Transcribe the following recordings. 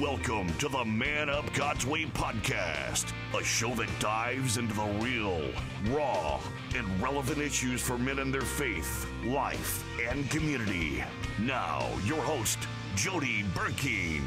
Welcome to the Man Up God's Way podcast, a show that dives into the real, raw, and relevant issues for men and their faith, life, and community. Now, your host, Jody Burkeen.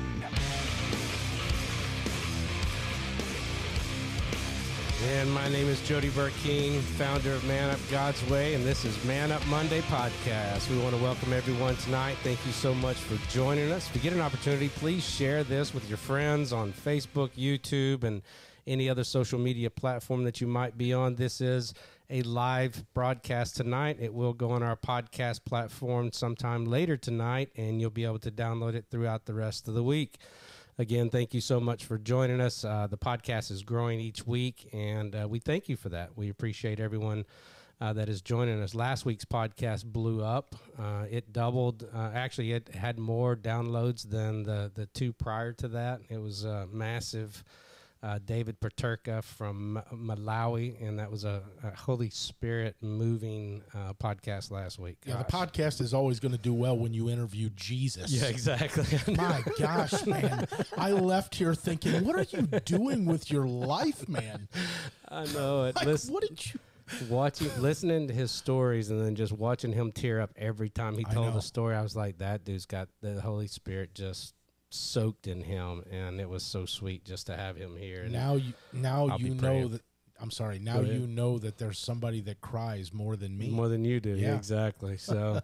And my name is Jody Burkeen, founder of Man Up God's Way, and this is Man Up Monday podcast. We want to welcome everyone tonight. Thank you so much for joining us. If you get an opportunity, please share this with your friends on Facebook, YouTube, and any other social media platform that you might be on. This is a live broadcast tonight. It will go on our podcast platform sometime later tonight, and you'll be able to download it throughout the rest of the week. Again, thank you so much for joining us. Uh, the podcast is growing each week, and uh, we thank you for that. We appreciate everyone uh, that is joining us. Last week's podcast blew up. Uh, it doubled. Uh, actually, it had more downloads than the, the two prior to that. It was a massive uh, David Paterka from Malawi, and that was a, a Holy Spirit moving uh, podcast last week. Yeah, the podcast is always going to do well when you interview Jesus. Yeah, exactly. My gosh, man. I left here thinking, what are you doing with your life, man? I know it. Like, Listen, what did you. watching, listening to his stories, and then just watching him tear up every time he told a story. I was like, that dude's got the Holy Spirit just soaked in him, and it was so sweet just to have him here. And Now you, now I'll you know that. I'm sorry. Now you know that there's somebody that cries more than me. More than you do, Yeah. exactly. So,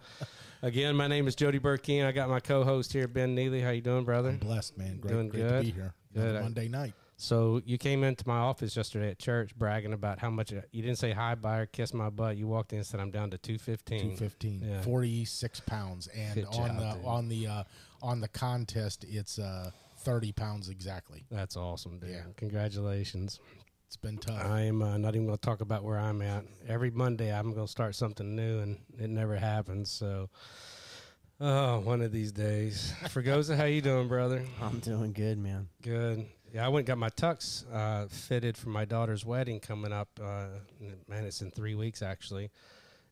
again, my name is Jody Burkeen. I got my co-host here, Ben Neely. How you doing, brother? I'm blessed, man. Great, Doing great good? to be here. Good. Monday night. So you came into my office yesterday at church bragging about how much you didn't say hi, bye, or kiss my butt. You walked in and said, "I'm down to 215." 215 Yeah. 46 pounds and Good on job, the dude. on the uh on the contest it's uh 30 pounds exactly That's awesome, dude. Yeah. Congratulations. it's been tough I am uh, not even going to talk about where I'm at. Every Monday, I'm going to start something new, and it never happens. So, oh, one of these days. Fregosa, how you doing, brother? I'm doing good, man. Good. Yeah, I went and got my tux uh, fitted for my daughter's wedding coming up. Uh, man, it's in three weeks actually,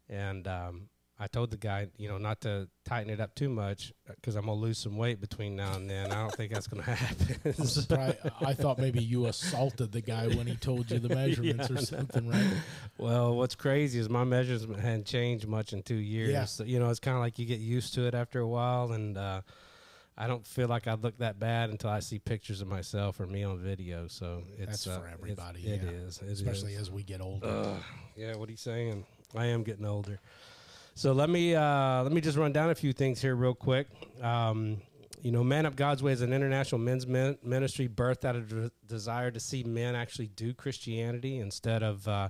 and um, I told the guy, you know, not to tighten it up too much because I'm gonna lose some weight between now and then. I don't think that's gonna happen. I thought maybe you assaulted the guy when he told you the measurements Yeah, or something, right? Well, what's crazy is my measurements hadn't changed much in two years. Yeah. So, you know, it's kind of like you get used to it after a while, and uh, I don't feel like I look that bad until I see pictures of myself or me on video. So it's That's uh, for it's- everybody. It yeah. is, it especially is. as we get older. Ugh, yeah, what are you saying? I am getting older. So let me uh, let me just run down a few things here real quick. Um, you know, Man Up God's Way is an international men's min- ministry birthed out of a desire to see men actually do Christianity instead of uh,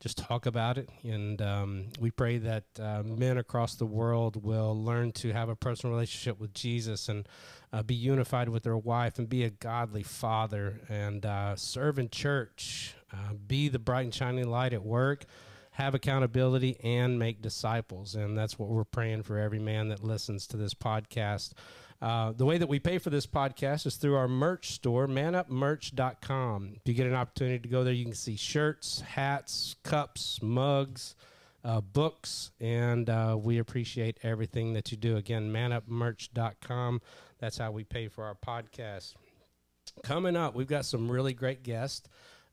just talk about it. And um, we pray that uh, men across the world will learn to have a personal relationship with Jesus and uh, be unified with their wife and be a godly father and uh, serve in church, uh, be the bright and shining light at work, have accountability, and make disciples. And that's what we're praying for every man that listens to this podcast. Uh, the way that we pay for this podcast is through our merch store, manupmerch.com. If you get an opportunity to go there, you can see shirts, hats, cups, mugs, uh, books, and uh, we appreciate everything that you do. Again, manupmerch.com. That's how we pay for our podcast. Coming up, we've got some really great guests.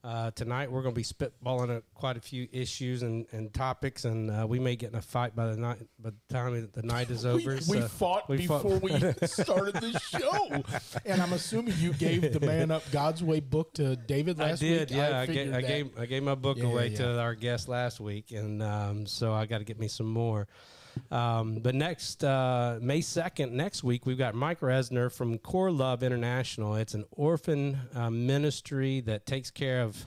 Uh, tonight, we're going to be spitballing a, quite a few issues and, and topics, and uh, we may get in a fight by the night by the time the night is over. we, we so- fought we fought- before we started the show, and I'm assuming you gave the Man Up God's Way book to David I last did, week. yeah. I, figured gave, I gave I gave my book Yeah, away yeah. to our guest last week, and um, so I got to get me some more. Um, but next uh, May second, next week, we've got Mike Resner from Core Love International. It's an orphan uh, ministry that takes care of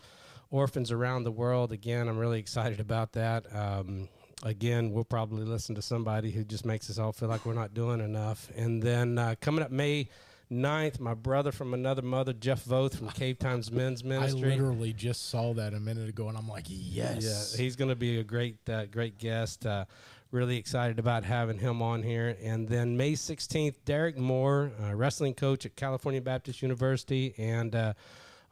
orphans around the world. Again, I'm really excited about that. Um, again, we'll probably listen to somebody who just makes us all feel like we're not doing enough. And then uh, coming up May 9th, my brother from another mother, Jeff Voth from Cave Times Men's Ministry. I literally just saw that a minute ago, and I'm like, yes. Yeah, he's going to be a great, uh, great guest. Uh, really excited about having him on here. And then May 16th, Derek Moore, wrestling coach at California Baptist University, and uh,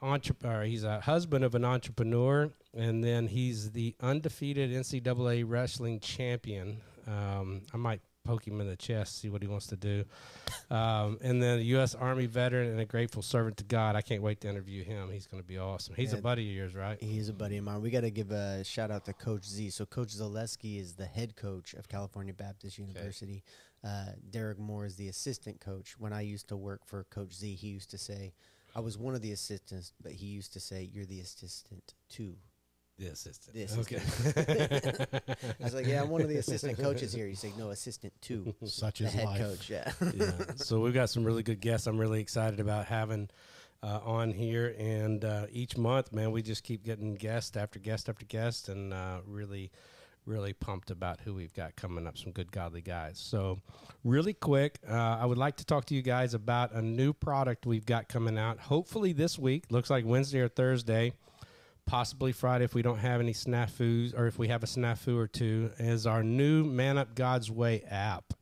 entre- or he's a husband of an entrepreneur, and then he's the undefeated NCAA wrestling champion. Um, I might poke him in the chest, see what he wants to do. Um, and then a U.S. Army veteran and a grateful servant to God. I can't wait to interview him. He's going to be awesome. He's a buddy of yours, right? He's a buddy of mine. We got to give a shout out to Coach Z. So Coach Zalesky is the head coach of California Baptist University. Uh, Derek Moore is the assistant coach. When I used to work for Coach Z, he used to say, I was one of the assistants, but he used to say, "You're the assistant too." The assistant. The Okay. I was like, "Yeah, I'm one of the assistant coaches here." He's like, "No, assistant two, Such the is head life. coach." Yeah. yeah. So we've got some really good guests. I'm really excited about having uh, on here, and uh, each month, man, we just keep getting guest after guest after guest, and uh, really, really pumped about who we've got coming up. Some good godly guys. So, really quick, uh, I would like to talk to you guys about a new product we've got coming out. Hopefully this week. Looks like Wednesday or Thursday. Possibly Friday if we don't have any snafus, or if we have a snafu or two, is our new Man Up God's Way app.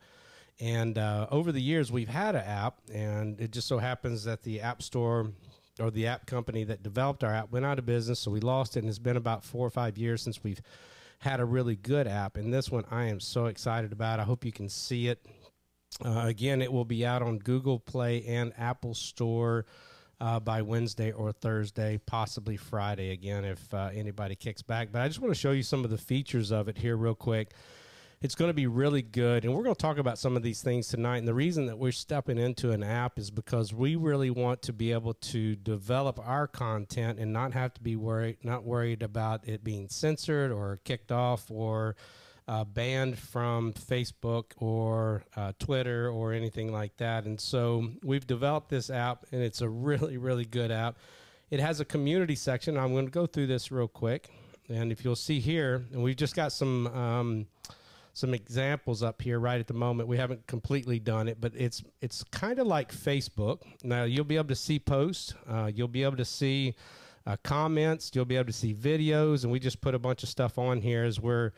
And uh, over the years, we've had an app, and it just so happens that the App Store or the app company that developed our app went out of business, so we lost it. And it's been about four or five years since we've had a really good app. And this one, I am so excited about. I hope you can see it. Uh, again, it will be out on Google Play and Apple Store uh, by Wednesday or Thursday, possibly Friday again if uh, anybody kicks back. But I just want to show you some of the features of it here, real quick. It's going to be really good, and we're going to talk about some of these things tonight. And the reason that we're stepping into an app is because we really want to be able to develop our content and not have to be worried, not worried about it being censored or kicked off or uh, banned from Facebook or uh, Twitter or anything like that. And so we've developed this app, and it's a really, really good app. It has a community section. I'm going to go through this real quick, and if you'll see here, and we've just got some. Um, some examples up here right at the moment. We haven't completely done it, but it's it's kind of like Facebook. Now you'll be able to see posts, uh, you'll be able to see uh, comments, you'll be able to see videos, and we just put a bunch of stuff on here as we're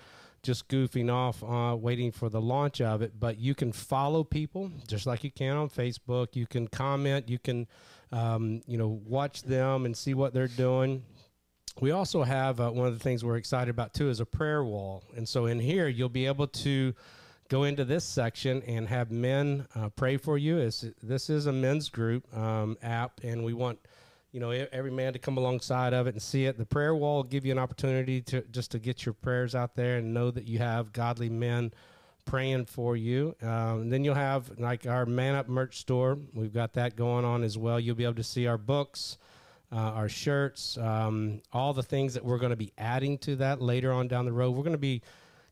just goofing off, uh, waiting for the launch of it. But you can follow people just like you can on Facebook. You can comment, you can um, you know watch them and see what they're doing we also have uh, one of the things we're excited about too is a prayer wall and so in here you'll be able to go into this section and have men uh, pray for you it's, this is a men's group um, app and we want you know every man to come alongside of it and see it the prayer wall will give you an opportunity to just to get your prayers out there and know that you have godly men praying for you um, then you'll have like our man up merch store we've got that going on as well you'll be able to see our books uh, our shirts, um, all the things that we're going to be adding to that later on down the road. We're going to be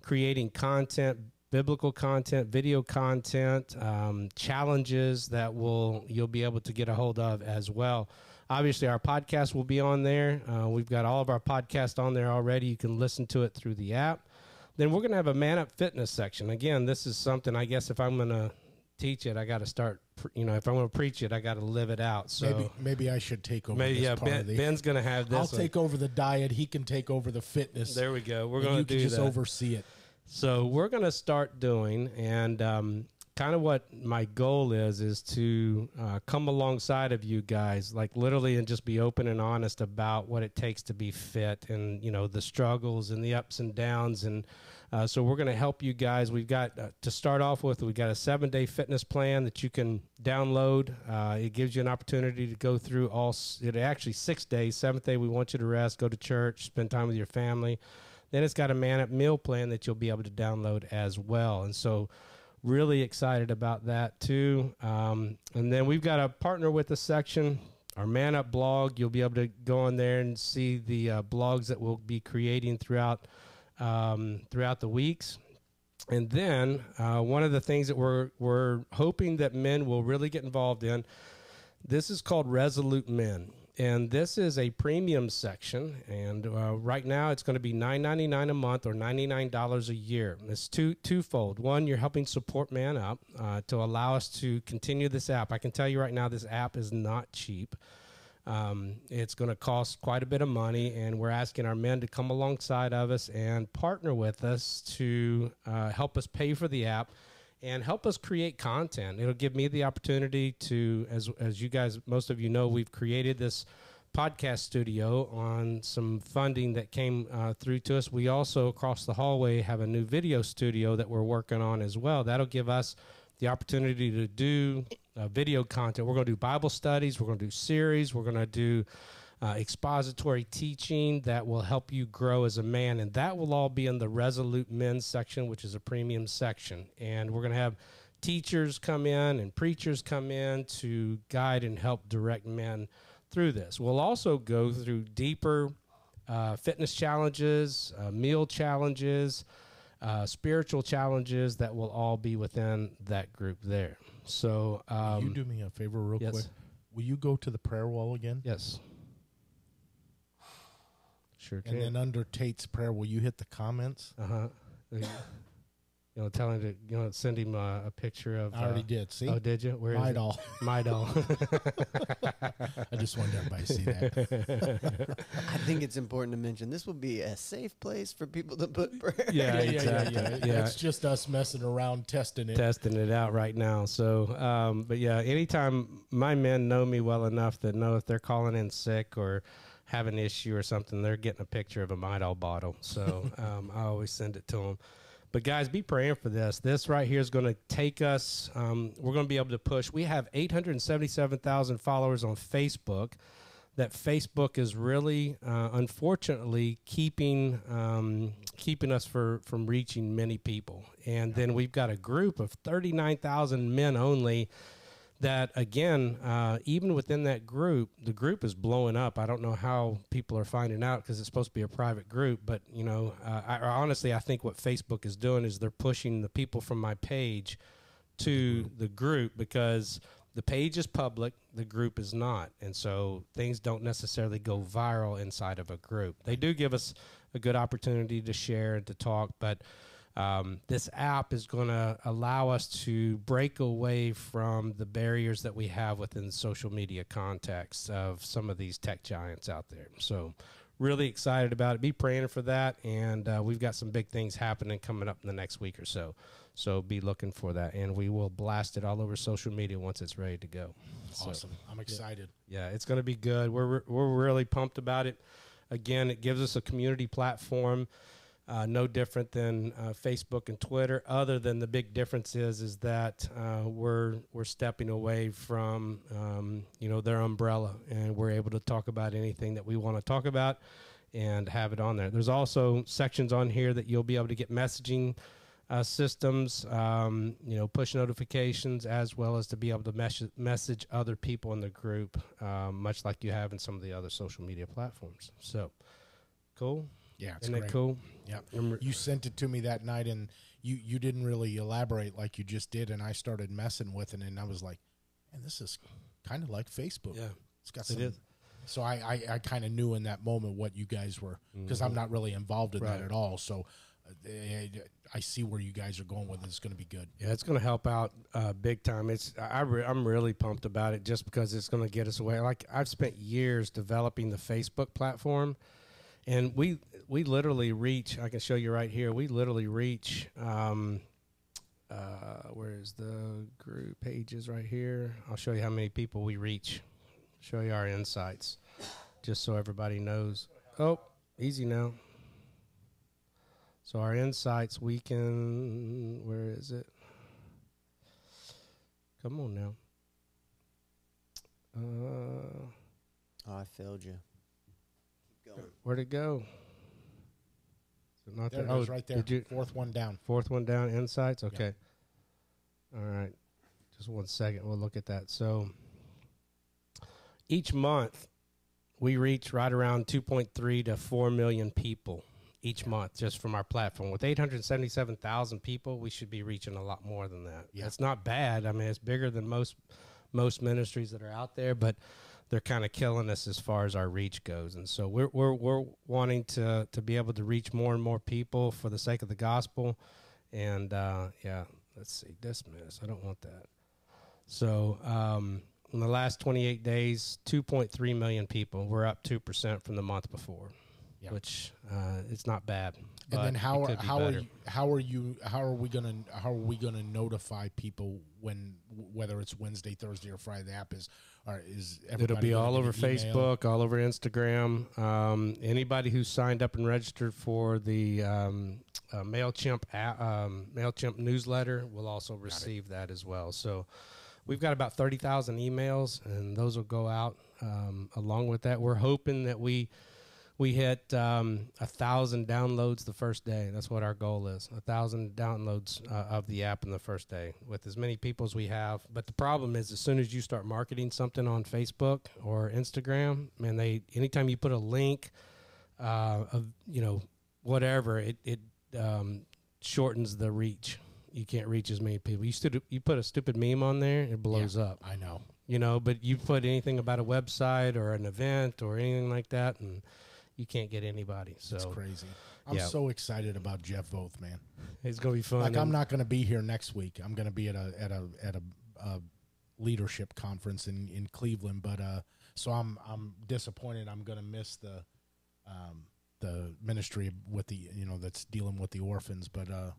creating content, biblical content, video content, um, challenges that will you'll be able to get a hold of as well. Obviously, our podcast will be on there. Uh, we've got all of our podcasts on there already. You can listen to it through the app. Then we're going to have a Man Up Fitness section. Again, this is something I guess if I'm going to teach it, I got to start. You know, if I'm going to preach it, I got to live it out. So Maybe maybe I should take over. Maybe this yeah, part ben, of the, Ben's gonna have this. I'll one. take over the diet. He can take over the fitness. There we go. We're gonna do just that. oversee it. So we're gonna start doing, and um, kind of what my goal is is to uh, come alongside of you guys, like literally, and just be open and honest about what it takes to be fit, and you know the struggles and the ups and downs, and uh, so we're going to help you guys. We've got uh, to start off with. We've got a seven-day fitness plan that you can download. Uh, it gives you an opportunity to go through all. It actually six days. Seventh day, we want you to rest, go to church, spend time with your family. Then it's got a man up meal plan that you'll be able to download as well. And so, really excited about that too. Um, and then we've got a partner with the section, our Man Up blog. You'll be able to go in there and see the uh, blogs that we'll be creating throughout um, throughout the weeks. And then uh, one of the things that we're we're hoping that men will really get involved in. This is called Resolute Men, and this is a premium section. And uh, right now, it's going to be nine ninety nine a month or ninety nine dollars a year. It's two twofold. One, you're helping support Man Up uh, to allow us to continue this app. I can tell you right now, this app is not cheap. Um, it's going to cost quite a bit of money, and we're asking our men to come alongside of us and partner with us to uh, help us pay for the app and help us create content. It'll give me the opportunity to, as as you guys, most of you know, we've created this podcast studio on some funding that came uh, through to us. We also across the hallway have a new video studio that we're working on as well. That'll give us the opportunity to do uh, video content. We're going to do Bible studies. We're going to do series. We're going to do uh, expository teaching that will help you grow as a man, and that will all be in the Resolute Men's section, which is a premium section. And we're going to have teachers come in and preachers come in to guide and help direct men through this. We'll also go through deeper uh, fitness challenges, uh, meal challenges, uh, spiritual challenges that will all be within that group there. So, um, you do me a favor, real yes. quick. Will you go to the prayer wall again? yes, sure And then under Tate's prayer, will you hit the comments? uh huh. You know, tell him to you know send him uh, a picture of. I already uh, did. See, Oh, did you? Where is my it? doll. My doll. I just wanted everybody to see that. I think it's important to mention this will be a safe place for people to put prayer. yeah, yeah, exactly. yeah. It's just us messing around, testing it. testing it out right now. So, um, but yeah, anytime my men know me well enough that know if they're calling in sick or have an issue or something, they're getting a picture of a Midol bottle. So um, I always send it to them. But guys, be praying for this. This right here is going to take us. Um, we're going to be able to push. We have 877,000 followers on Facebook. That Facebook is really, uh, unfortunately, keeping um, keeping us for from reaching many people. And then we've got a group of 39,000 men only. That again, uh, even within that group, the group is blowing up. I don't know how people are finding out because it's supposed to be a private group. But you know, uh, I, honestly, I think what Facebook is doing is they're pushing the people from my page to the group because the page is public, the group is not. And so things don't necessarily go viral inside of a group. They do give us a good opportunity to share and to talk, but um, this app is going to allow us to break away from the barriers that we have within social media context of some of these tech giants out there. So, really excited about it. Be praying for that. And uh, we've got some big things happening coming up in the next week or so. So, be looking for that. And we will blast it all over social media once it's ready to go. So, Awesome. I'm excited. yeah, it's going to be good. We're we're really pumped about it. Again, it gives us a community platform, uh, no different than uh, Facebook and Twitter. Other than the big difference is is that uh, we're we're stepping away from um, you know their umbrella, and we're able to talk about anything that we want to talk about, and have it on there. There's also sections on here that you'll be able to get messaging uh, systems, um, you know, push notifications, as well as to be able to mes- message other people in the group, um, much like you have in some of the other social media platforms. So, cool. Yeah, it's Isn't great. that cool? Yeah. You sent it to me that night and you, you didn't really elaborate like you just did. And I started messing with it and I was like, and this is kind of like Facebook. Yeah, It's got some. is. So I, I, I kind of knew in that moment what you guys were, because I'm not really involved in Mm-hmm. Right. that at all. So uh, I, I see where you guys are going with it. It's going to be good. Yeah, it's going to help out uh, big time. It's I, I re- I'm really pumped about it just because it's going to get us away. Like I've spent years developing the Facebook platform, and we we literally reach. I can show you right here. We literally reach. Um, uh, where is the group pages right here? I'll show you how many people we reach. Show you our insights, just so everybody knows. Oh, easy now. So our insights, we can. Where is it? Come on now. Uh, Oh, I failed you. Keep going. where'd it go? Not There there? it oh, is, right there. You, Fourth one down. fourth one down, insights. Okay. All right. Just one second. We'll look at that. So each month we reach right around 2.3 to 4 million people each month just from our platform. With 877,000 people, we should be reaching a lot more than that. Yeah. It's not bad. I mean, it's bigger than most most ministries that are out there, but they're kind of killing us as far as our reach goes. And so we're we're we're wanting to to be able to reach more and more people for the sake of the gospel. And uh, yeah, let's see, dismiss. I don't want that. So um, in the last 28 days, 2.3 million people. We're up two percent from the month before. Yeah. which uh, it's not bad. And then how are how are you how are you how are we gonna how are we gonna notify people when whether it's Wednesday, Thursday, or Friday? The app is or is It'll be all over? Facebook, all over Instagram. Um, anybody who's signed up and registered for the um, uh, Mailchimp a- um, Mailchimp newsletter will also receive that as well. So we've got about thirty thousand emails, and those will go out um, along with that. We're hoping that we we hit um, a thousand downloads the first day. That's what our goal is: a thousand downloads uh, of the app in the first day, with as many people as we have. But the problem is, as soon as you start marketing something on Facebook or Instagram, man, they anytime you put a link uh, of you know whatever, it it um, shortens the reach. You can't reach as many people. You stood, you put a stupid meme on there, it blows up I know. you know but you put anything about a website or an event or anything like that and you can't get anybody so It's crazy. I'm yeah. so excited about Jeff Voth, man. it's gonna be fun Like I'm not going to be here next week. I'm going to be at a at a at a, a leadership conference in in Cleveland, but uh, so I'm I'm disappointed. I'm going to miss the um the ministry with the you know that's dealing with the orphans, but uh,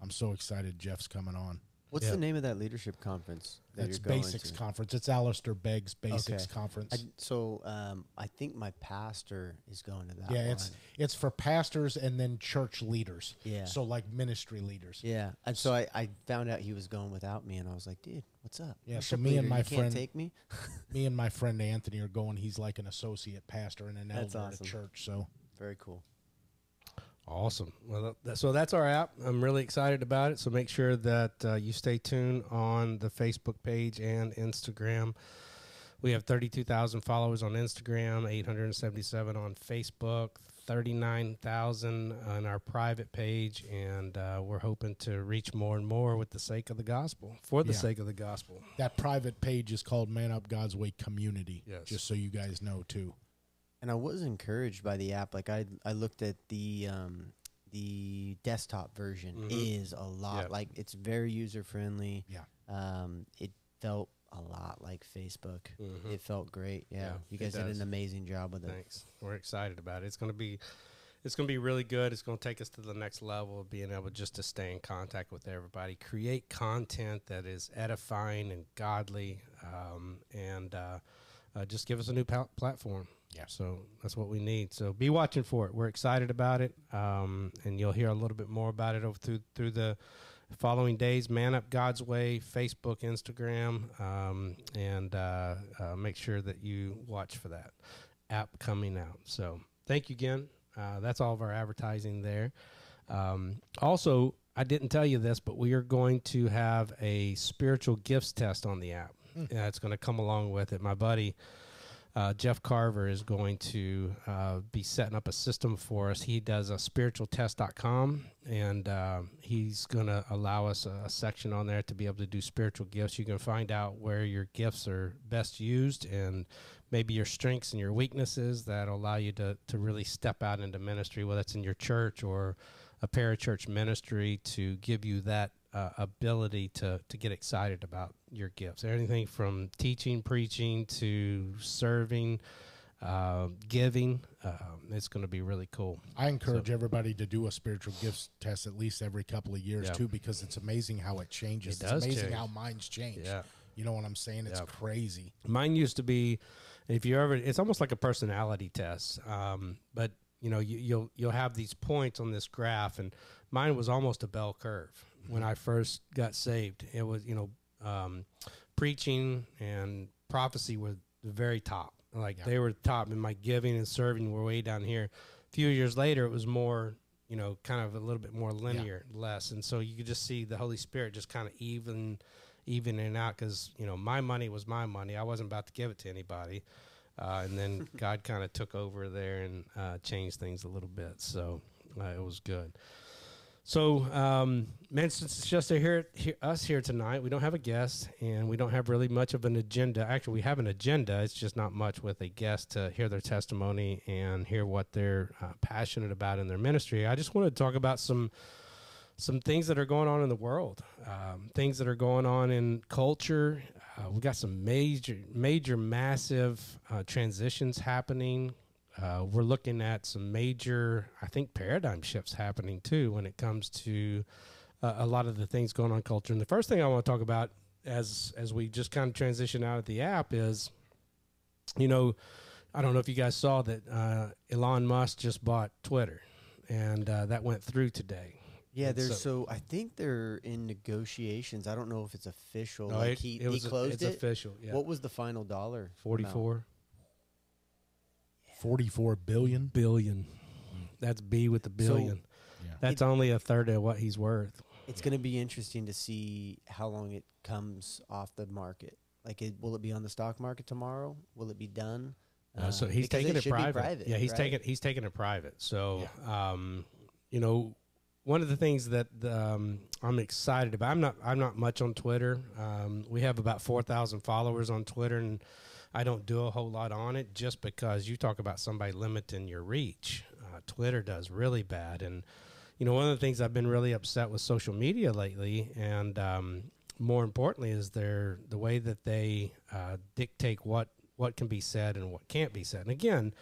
I'm so excited Jeff's coming on. What's Yeah. the name of that leadership conference? That It's you're going Basics to? Conference. It's Alistair Begg's Basics Okay. Conference. I, so um, I think my pastor is going to that. yeah, it's one. it's for pastors and then church leaders. Yeah. So like ministry leaders. yeah. And so I, I found out he was going without me, and I was like, dude, what's up? Yeah, What's so me and my friend- take me. Me and my friend Anthony are going. He's like an associate pastor and an elder at a church. So Very cool. Awesome well that, so that's our app i'm really excited about it so make sure that uh, you stay tuned on the facebook page and instagram we have 32000 followers on instagram 877 on facebook 39,000 on our private page, and uh, we're hoping to reach more and more with the sake of the gospel, for the Yeah. sake of the gospel. that private page is called Man Up God's Way Community. Yes. Just so you guys know too. And I was encouraged by the app. Like I, I looked at the um, the desktop version Mhm. is a lot Yeah. like it's very user friendly. Yeah. Um, it felt a lot like Facebook. Mhm. It felt great. Yeah, Yeah, you guys did an amazing job with it. Thanks. We're excited about it. It's going to be it's going to be really good. It's going to take us to the next level of being able just to stay in contact with everybody, create content that is edifying and godly, um, and uh, uh, just give us a new pal- platform. Yeah. So that's what we need. So be watching for it. We're excited about it, um, and you'll hear a little bit more about it over through through the following days. Man up God's way, Facebook, Instagram, um, and uh, uh, make sure that you watch for that app coming out. So thank you again. Uh, that's all of our advertising there. Um, also, I didn't tell you this, but we are going to have a spiritual gifts test on the app. Yeah, it's going to come along with it. My buddy uh, Jeff Carver is going to uh, be setting up a system for us. He does a spiritualtest.com, and uh, he's going to allow us a, a section on there to be able to do spiritual gifts. You can find out where your gifts are best used and maybe your strengths and your weaknesses that allow you to, to really step out into ministry, whether it's in your church or a parachurch ministry, to give you that uh, ability to, to get excited about your gifts. Anything from teaching, preaching to serving, uh, giving. Um, it's going to be really cool. I encourage everybody to do a spiritual gifts test at least every couple of years Yeah. too, because it's amazing how it changes. It it's amazing change. how minds change. Yeah. You know what I'm saying? It's Yeah. crazy. Mine used to be, if you ever, it's almost like a personality test. Um, but you know, you, you'll you'll have these points on this graph, and mine was almost a bell curve when I first got saved. It was you know, um, preaching and prophecy were the very top. Like Yeah. they were top, and my giving and serving were way down here. A few years later, it was more. You know, kind of a little bit more linear, less, and so you could just see the Holy Spirit just kind of even, evening out because you know my money was my money. I wasn't about to give it to anybody, uh, and then God kind of took over there and uh, changed things a little bit. So uh, it was good. So, um, man, since it's just here, here, us here tonight, we don't have a guest and we don't have really much of an agenda. Actually, we have an agenda. It's just not much with a guest to hear their testimony and hear what they're uh, passionate about in their ministry. I just want to talk about some some things that are going on in the world, um, things that are going on in culture. Uh, we got some major, major, massive uh, transitions happening uh, we're looking at some major, I think, paradigm shifts happening too when it comes to uh, a lot of the things going on culture. And the first thing I want to talk about as as we just kind of transition out of the app is, you know, I don't know if you guys saw that uh, Elon Musk just bought Twitter, and uh, that went through today. Yeah, and there's so, so, I think they're in negotiations. I don't know if it's official. No, like it, he, it he closed a, it's it. official. Yeah. What was the final dollar? Forty four. 44. Billion. That's B with a billion. So, yeah. That's it, only a third of what he's worth. It's going to be interesting to see how long it comes off the market. Like, it, will it be on the stock market tomorrow? Will it be done? Uh, so um, he's taking it, it private. private. Yeah, he's right? taking he's taking it private. So, yeah. um, you know, one of the things that um, I'm excited about. I'm not I'm not much on Twitter. Um, we have about four thousand followers on Twitter, and I don't do a whole lot on it just because you talk about somebody limiting your reach. Uh, Twitter does really bad, and you know one of the things I've been really upset with social media lately, and um, more importantly, is their the way that they uh, dictate what what can be said and what can't be said. And again,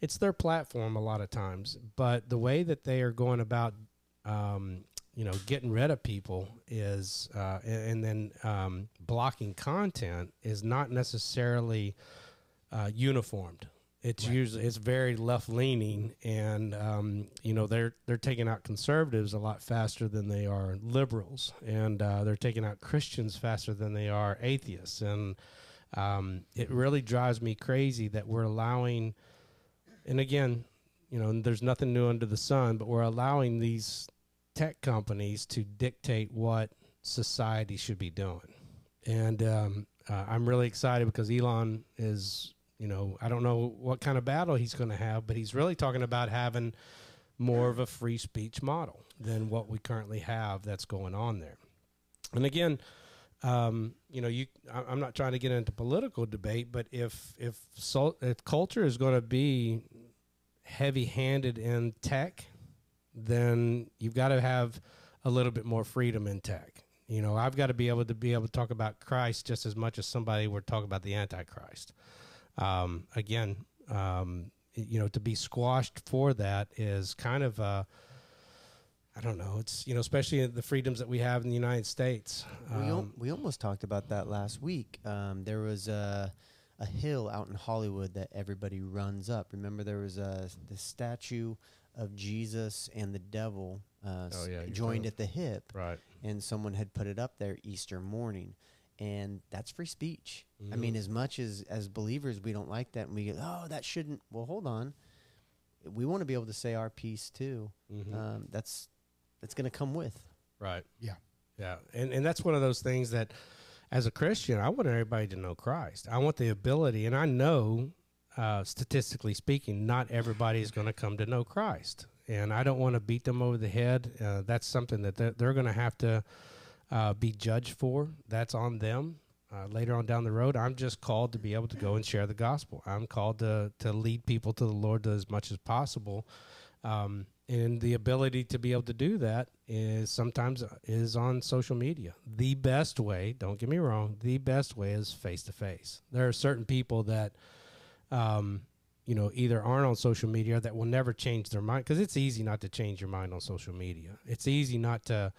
it's their platform a lot of times, but the way that they are going about, um, you know, getting rid of people is, uh, and, and then um, blocking content is not necessarily uh, uniformed. It's usually it's very left leaning, and um, you know they're they're taking out conservatives a lot faster than they are liberals, and uh, they're taking out Christians faster than they are atheists, and um, it really drives me crazy that we're allowing. And again, you know, there's nothing new under the sun, but we're allowing these tech companies to dictate what society should be doing. And um, uh, I'm really excited because Elon is, you know, I don't know what kind of battle he's going to have, but he's really talking about having more of a free speech model than what we currently have that's going on there. And again, um, you know, you I- I'm not trying to get into political debate, but if if so, if culture is going to be heavy-handed in tech, then you've got to have a little bit more freedom in tech. You know, I've got to be able to be able to talk about Christ just as much as somebody would talk about the Antichrist. Um, again, um, you know, to be squashed for that is kind of uh, I don't know. It's you know, especially the freedoms that we have in the United States. We, al- Um, we almost talked about that last week. Um, there was a, a hill out in Hollywood that everybody runs up. Remember, there was a the statue of Jesus and the devil uh, Oh, yeah, joined at the hip, right. and someone had put it up there Easter morning, and that's free speech. I Mm-hmm. mean, as much as as believers, we don't like that, and we go, "Oh, that shouldn't." Well, hold on. We want to be able to say our piece too. Mhm. Um, that's that's going to come with. Right. Yeah. Yeah. And and that's one of those things that as a Christian, I want everybody to know Christ. I want the ability and I know uh, statistically speaking, not everybody is going to come to know Christ. And I don't want to beat them over the head. Uh, that's something that they're, they're going to have to uh, be judged for. That's on them. Uh, later on down the road, I'm just called to be able to go and share the gospel. I'm called to to lead people to the Lord as much as possible. Um, and the ability to be able to do that is sometimes uh, is on social media. The best way, don't get me wrong, the best way is face to face. There are certain people that, um, you know, either aren't on social media that will never change their mind because it's easy not to change your mind on social media. It's easy not to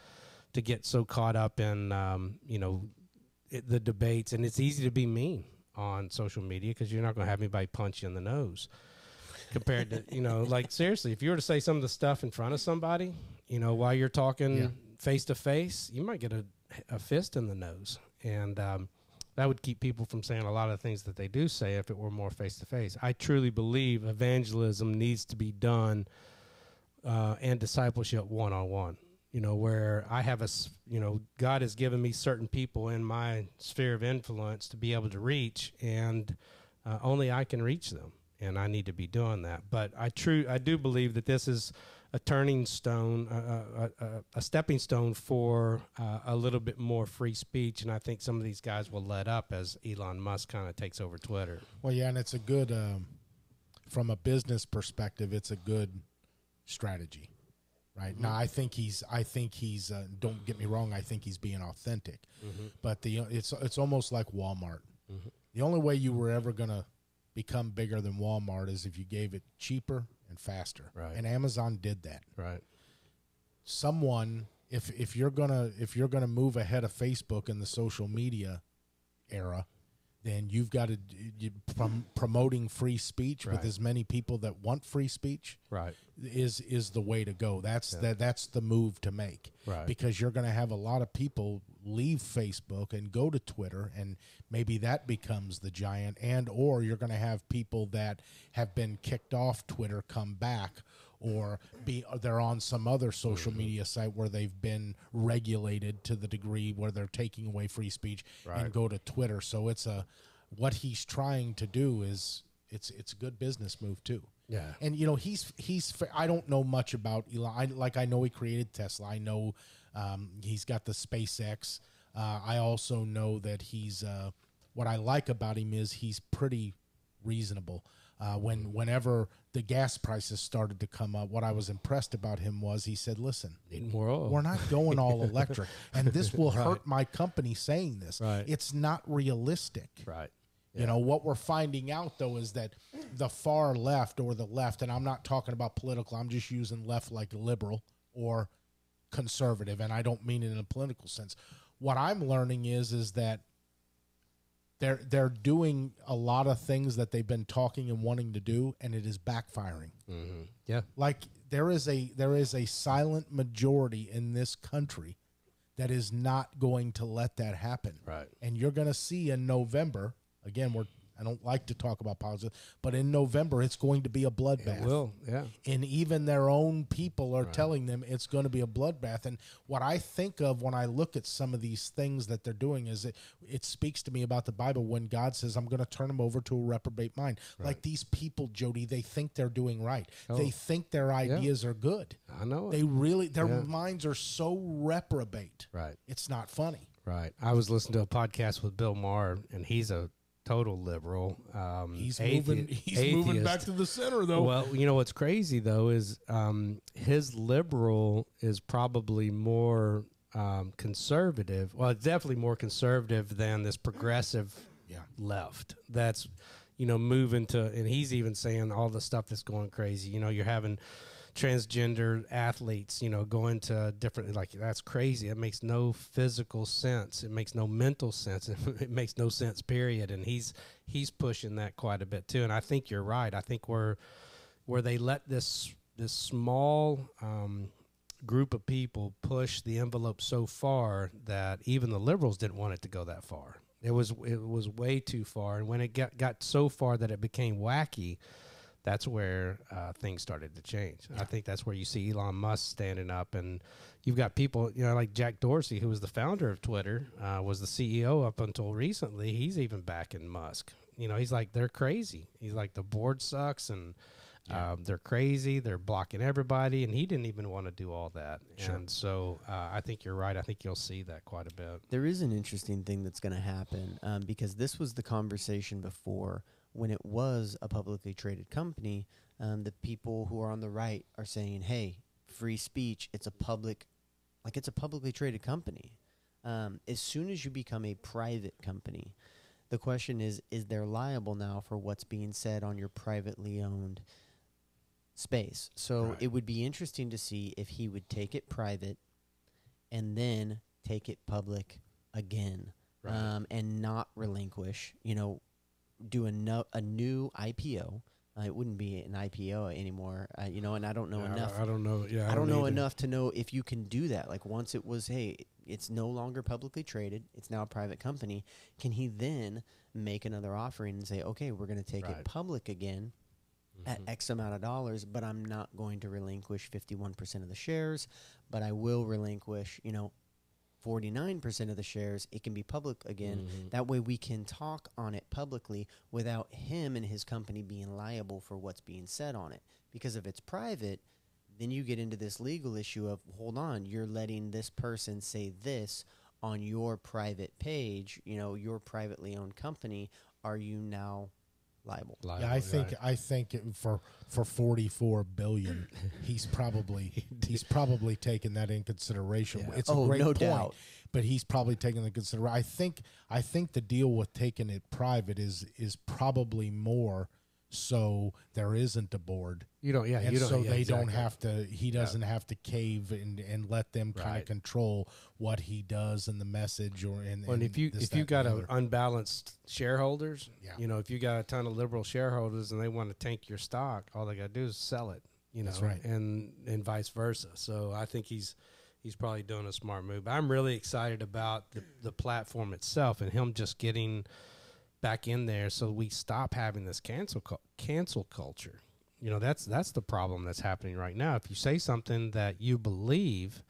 to get so caught up in, um, you know, it, the debates, and it's easy to be mean on social media because you're not going to have anybody punch you in the nose compared to you know like seriously if you were to say some of the stuff in front of somebody you know while you're talking face to face you might get a, a fist in the nose and um, that would keep people from saying a lot of things that they do say if it were more face to face i truly believe evangelism needs to be done uh, and discipleship one on one you know where i have a, you know god has given me certain people in my sphere of influence to be able to reach and uh, only i can reach them and i need to be doing that. But i true i do believe that this is a turning stone uh, uh, a stepping stone for uh, a little bit more free speech and i think some of these guys will let up as elon musk kind of takes over twitter Well, yeah, and it's a good, um, from a business perspective, it's a good strategy, right? Now, I think he's, I think he's. Uh, don't get me wrong, I think he's being authentic, but the it's it's almost like Walmart. The only way you were ever gonna become bigger than Walmart is if you gave it cheaper and faster. Right. And Amazon did that. Right. Someone if if you're gonna if you're gonna move ahead of Facebook in the social media era, then you've got to you, prom, promoting free speech Right. with as many people that want free speech Right. is is the way to go. That's that that's the move to make. Right. Because you're going to have a lot of people leave Facebook and go to Twitter and maybe that becomes the giant and or you're going to have people that have been kicked off Twitter come back or be they're on some other social Mm-hmm. media site where they've been regulated to the degree where they're taking away free speech Right. and go to Twitter. So it's a what he's trying to do is it's it's a good business move too. Yeah. And you know he's he's I don't know much about Elon. I, like I know he created Tesla. I know um, he's got the SpaceX. Uh, I also know that he's uh, what I like about him is he's pretty reasonable. Uh, when whenever the gas prices started to come up, what I was impressed about him was he said, "Listen, we're not going all electric, and this will hurt my company saying this. Right. It's not realistic." Right. You know, what we're finding out though is that the far left or the left, and I'm not talking about political, I'm just using left like liberal or conservative, and I don't mean it in a political sense. What I'm learning is is that they're they're doing a lot of things that they've been talking and wanting to do, and it is backfiring. Mm-hmm. Yeah. Like there is a there is a silent majority in this country that is not going to let that happen. Right. And you're going to see in November, again, we're I don't like to talk about politics, but in November it's going to be a bloodbath. It will. Yeah. And even their own people are telling them it's going to be a bloodbath. And what I think of when I look at some of these things that they're doing is it, it speaks to me about the Bible when God says, I'm going to turn them over to a reprobate mind. Like these people, Jody, they think they're doing right. Oh. They think their ideas are good. I know. it. They really, their Yeah. minds are so reprobate. Right. It's not funny. Right. I was listening to a podcast with Bill Maher, and he's a total liberal. Um, He's athe- moving. He's moving back to the center, though. Well, you know what's crazy though is um, his liberal is probably more um, conservative. Well, it's definitely more conservative than this progressive Yeah. left. That's you know moving to, and he's even saying all the stuff that's going crazy. You know, you're having transgender athletes, you know, going to different like that's crazy. It makes no physical sense. It makes no mental sense. It makes no sense. Period. And he's he's pushing that quite a bit too. And I think you're right. I think we're where they let this this small um, group of people push the envelope so far that even the liberals didn't want it to go that far. It was it was way too far, and when it got got so far that it became wacky, that's where uh, things started to change. I think that's where you see Elon Musk standing up, and you've got people, you know, like Jack Dorsey, who was the founder of Twitter, uh, was the CEO up until recently. He's even backing Musk. You know, he's like they're crazy. He's like the board sucks, and um, they're crazy. They're blocking everybody, and he didn't even want to do all that. And so uh, I think you're right. I think you'll see that quite a bit. There is an interesting thing that's going to happen um, because this was the conversation before when it was a publicly traded company. Um, the people who are on the right are saying, "Hey, free speech. It's a public, like it's a publicly traded company." Um, as soon as you become a private company, the question is: Is there liable now for what's being said on your privately owned space? So Right. it would be interesting to see if he would take it private and then take it public again Right. um, and not relinquish, you know, do a, no, a new IPO. Uh, it wouldn't be an IPO anymore, uh, you know, and I don't know Yeah, enough. don't- I don't know. Yeah, I don't know either. enough to know if you can do that. Like once it was, hey, it's no longer publicly traded. It's now a private company. Can he then make another offering and say, okay, we're going to take Right. Mm-hmm. it public again at X amount of dollars, but I'm not going to relinquish 51% of the shares, but I will relinquish, you know, 49% of the shares. It can be public again. Mm-hmm. That way we can talk on it publicly without him and his company being liable for what's being said on it. Because if it's private, then you get into this legal issue of hold on, you're letting this person say this on your private page, you know, your privately owned company. Are you now liable? Liable, Yeah, I think right. I think it- for for forty four billion, he's probably he's probably taken that in consideration. It's a Oh, great no point. doubt. but he's probably taking the consider. I think I think the deal with taking it private is is probably more so there isn't a board. You don't. Yeah. and you don't. so yeah, they exactly. don't have to. He doesn't have to cave and and let them kind of Right. control what he does and the message or and. Well, and if you this, if you got a unbalanced shareholders, Yeah. you know, if you got a ton of liberal shareholders and they want to tank your stock, all they got to do is sell it. You know, That's right. and and vice versa. So I think he's he's probably doing a smart move. I'm really excited about the the platform itself and him just getting back in there so we stop having this cancel cul- cancel culture. You know, that's that's the problem that's happening right now. If you say something that you believe,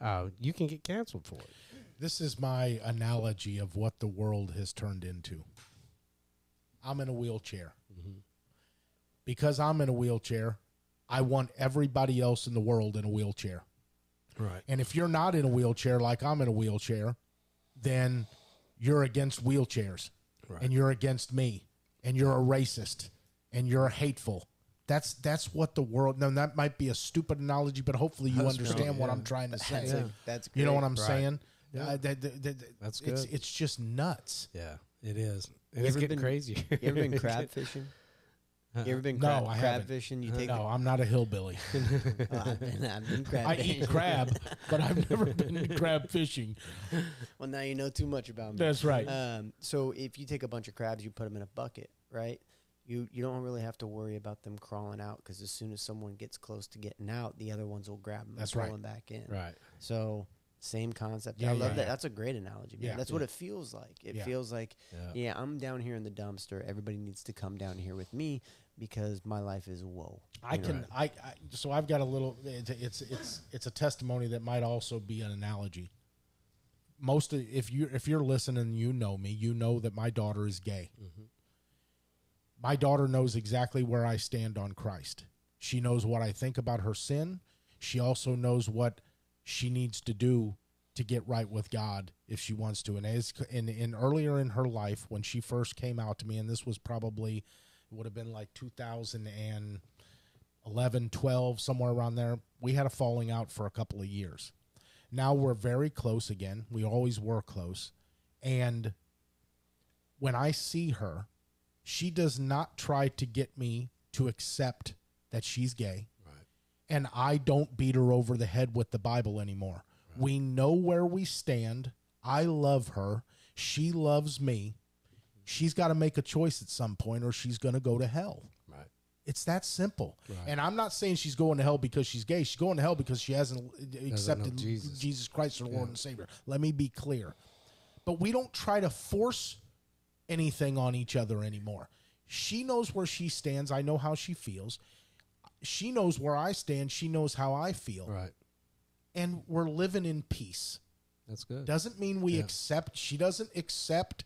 uh, you can get canceled for it. this is my analogy of what the world has turned into. I'm in a wheelchair. Because I'm in a wheelchair, I want everybody else in the world in a wheelchair. Right. And if you're not in a wheelchair like I'm in a wheelchair, then you're against wheelchairs. Right. And you're against me. And you're a racist. And you're hateful. That's that's what the world. Now that might be a stupid analogy, but hopefully you That's understand right, what yeah. I'm trying to say. That's, a, that's You know what. I'm Right. saying? Yeah. Uh, that- that- that- That's It's good. it's just nuts. Yeah, it is. And it's getting been- crazy. You ever been crab fishing? You ever been No, crab, I crab haven't. fishing? You take No, I'm not a hillbilly. Oh, I've been, I've been crab I fishing. eat crab, but I've never been crab fishing. Well, now you know too much about me. That's right. Um, so if you take a bunch of crabs, you put them in a bucket, right? You you don't really have to worry about them crawling out because as soon as someone gets close to getting out, the other ones will grab them That's and pull right. back in. right. So same concept. Yeah, I yeah, love that. yeah. That's a great analogy. Man. Yeah. That's what it feels like. It Yeah. feels like Yeah. yeah, I'm down here in the dumpster. Everybody needs to come down here with me because my life is whoa. I You know? can I, I so I've got a little it's it's it's, it's a testimony that might also be an analogy. Most of, if you if you're listening you know me, you know that my daughter is gay. Mm-hmm. My daughter knows exactly where I stand on Christ. She knows what I think about her sin. She also knows what she needs to do to get right with God if she wants to. And as in, in earlier in her life, when she first came out to me, and this was probably it would have been like 2011, 12, somewhere around there. We had a falling out for a couple of years. Now we're very close again. We always were close. And when I see her, she does not try to get me to accept that she's gay. Right. And I don't beat her over the head with the Bible anymore. We know where we stand. I love her. She loves me. She's got to make a choice at some point or she's going to go to hell. Right. It's that simple. Right. And I'm not saying she's going to hell because she's gay. She's going to hell because she hasn't uh, accepted Jesus. Jesus. Christ, her Lord and Savior. Let me be clear. But we don't try to force anything on each other anymore. She knows where she stands. I know how she feels. She knows where I stand. She knows how I feel. Right. And we're living in peace. That's good. Doesn't mean we Yeah. accept, she doesn't accept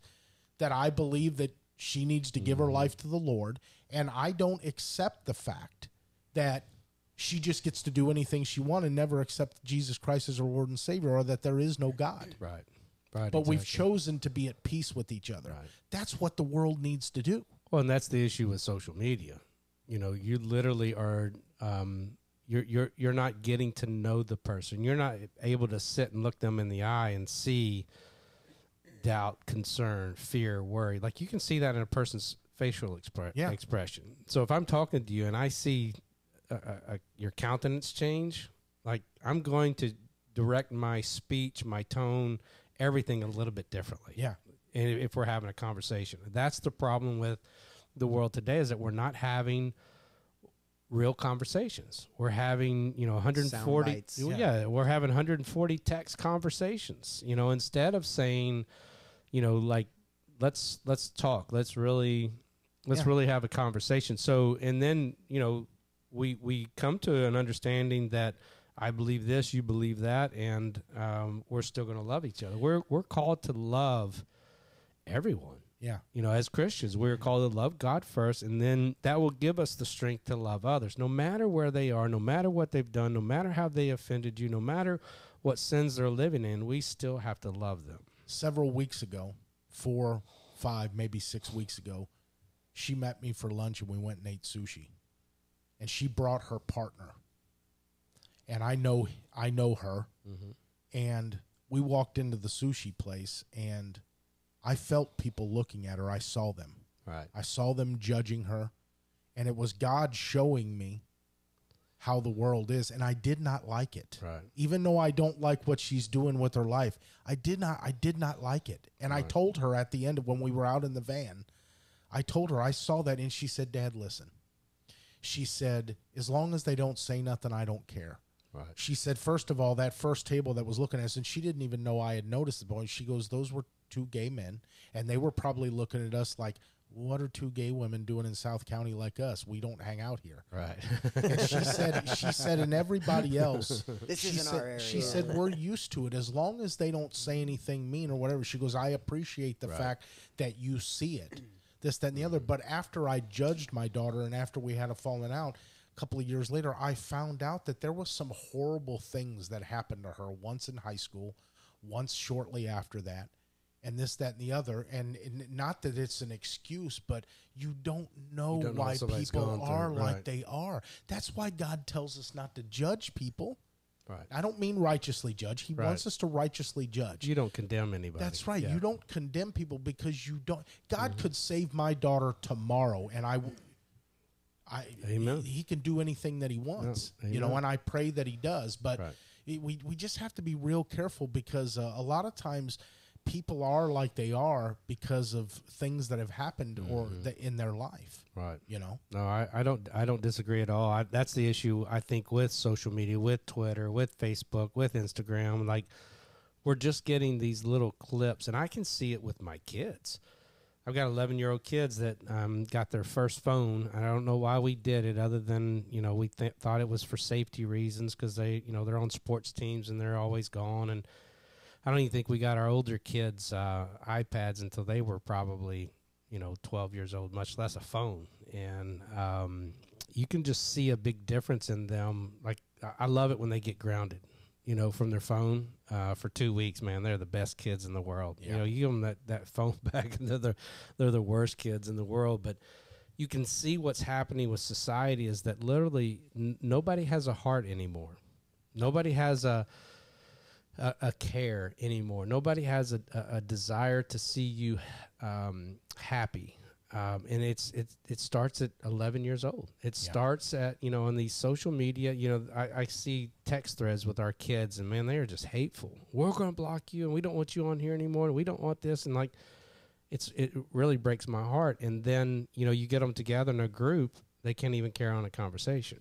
that I believe that she needs to give Mm-hmm. her life to the Lord. And I don't accept the fact that she just gets to do anything she wants and never accept Jesus Christ as her Lord and Savior or that there is no God. right. Right. But we've chosen to be at peace with each other. Right. That's what the world needs to do. Well, and that's the issue with social media. You know, you literally are um, you're you're you're not getting to know the person. You're not able to sit and look them in the eye and see doubt, concern, fear, worry. Like you can see that in a person's facial expre- Yeah. expression. So if I'm talking to you and I see uh, uh, your countenance change, like I'm going to direct my speech, my tone, everything a little bit differently Yeah. and if we're having a conversation. That's the problem with the world today is that we're not having real conversations. We're having, you know, 140 bites. yeah. Yeah. we're having 140 text conversations, you know, instead of saying, you know, like let's let's talk. Let's really let's Yeah. really have a conversation. So, and then, you know, we we come to an understanding that I believe this, you believe that, and um, we're still going to love each other. We're we're called to love everyone. Yeah. You know, as Christians, we're called to love God first, and then that will give us the strength to love others, no matter where they are, no matter what they've done, no matter how they offended you, no matter what sins they're living in. We still have to love them. Several weeks ago, four, five, maybe six weeks ago, she met me for lunch and we went and ate sushi. And she brought her partner. And I know I know her. Mm-hmm. And we walked into the sushi place and I felt people looking at her. I saw them. Right. I saw them judging her, and it was God showing me how the world is, and I did not like it. Right. Even though I don't like what she's doing with her life, I did not. I did not like it, and I told her at the end of when we were out in the van, I told her I saw that, and she said, "Dad, listen." She said, "As long as they don't say nothing, I don't care." Right. She said, first of all, that first table that was looking at us, and she didn't even know I had noticed the boy. She goes, those were two gay men, and they were probably looking at us like, what are two gay women doing in South County like us? We don't hang out here. Right. And she said, she said, and everybody else, This she isn't said, our area. She said, we're used to it as long as they don't say anything mean or whatever. She goes, I appreciate the fact that you see it, this, that, and the other. Mm. But after I judged my daughter, and after we had a falling out, a couple of years later, I found out that there was some horrible things that happened to her once in high school, once shortly after that, and this, that, and the other. And, and not that it's an excuse, but you don't know You don't why somebody's people going through, are like they are. That's why God tells us not to judge people. right. I don't mean righteously judge. He Right. wants us to righteously judge. You don't condemn anybody. That's right. Yeah. You don't condemn people because you don't. God could save my daughter tomorrow, and I, I, Amen. He, he can do anything that he wants, you know, and I pray that he does. But Right. it- we we just have to be real careful because uh, a lot of times people are like they are because of things that have happened or Mm-hmm. that in their life. Right. You know. No, I, I don't I don't disagree at all. I, that's the issue I think with social media, with Twitter, with Facebook, with Instagram. Like we're just getting these little clips, and I can see it with my kids. I've got 11 year old kids that um, got their first phone. I don't know why we did it, other than you know we th- thought it was for safety reasons because they you know they're on sports teams and they're always gone. And I don't even think we got our older kids uh, iPads until they were probably you know 12 years old, much less a phone. And um, you can just see a big difference in them. Like I- love it when they get grounded. You know, from their phone uh, for two weeks, man, they're the best kids in the world. You know, you give them that, that phone back, and they're the, they're the worst kids in the world. But you can see what's happening with society is that literally n- nobody has a heart anymore. Nobody has a, a, a care anymore. Nobody has a, a, desire to see you um, happy. Um, and it's it it starts at 11 years old. It starts at you know on these social media. You know, I, I see text threads with our kids, and man, they are just hateful. We're going to block you, and we don't want you on here anymore. And we don't want this, and like, it's it really breaks my heart. And then you know you get them together in a group, they can't even carry on a conversation.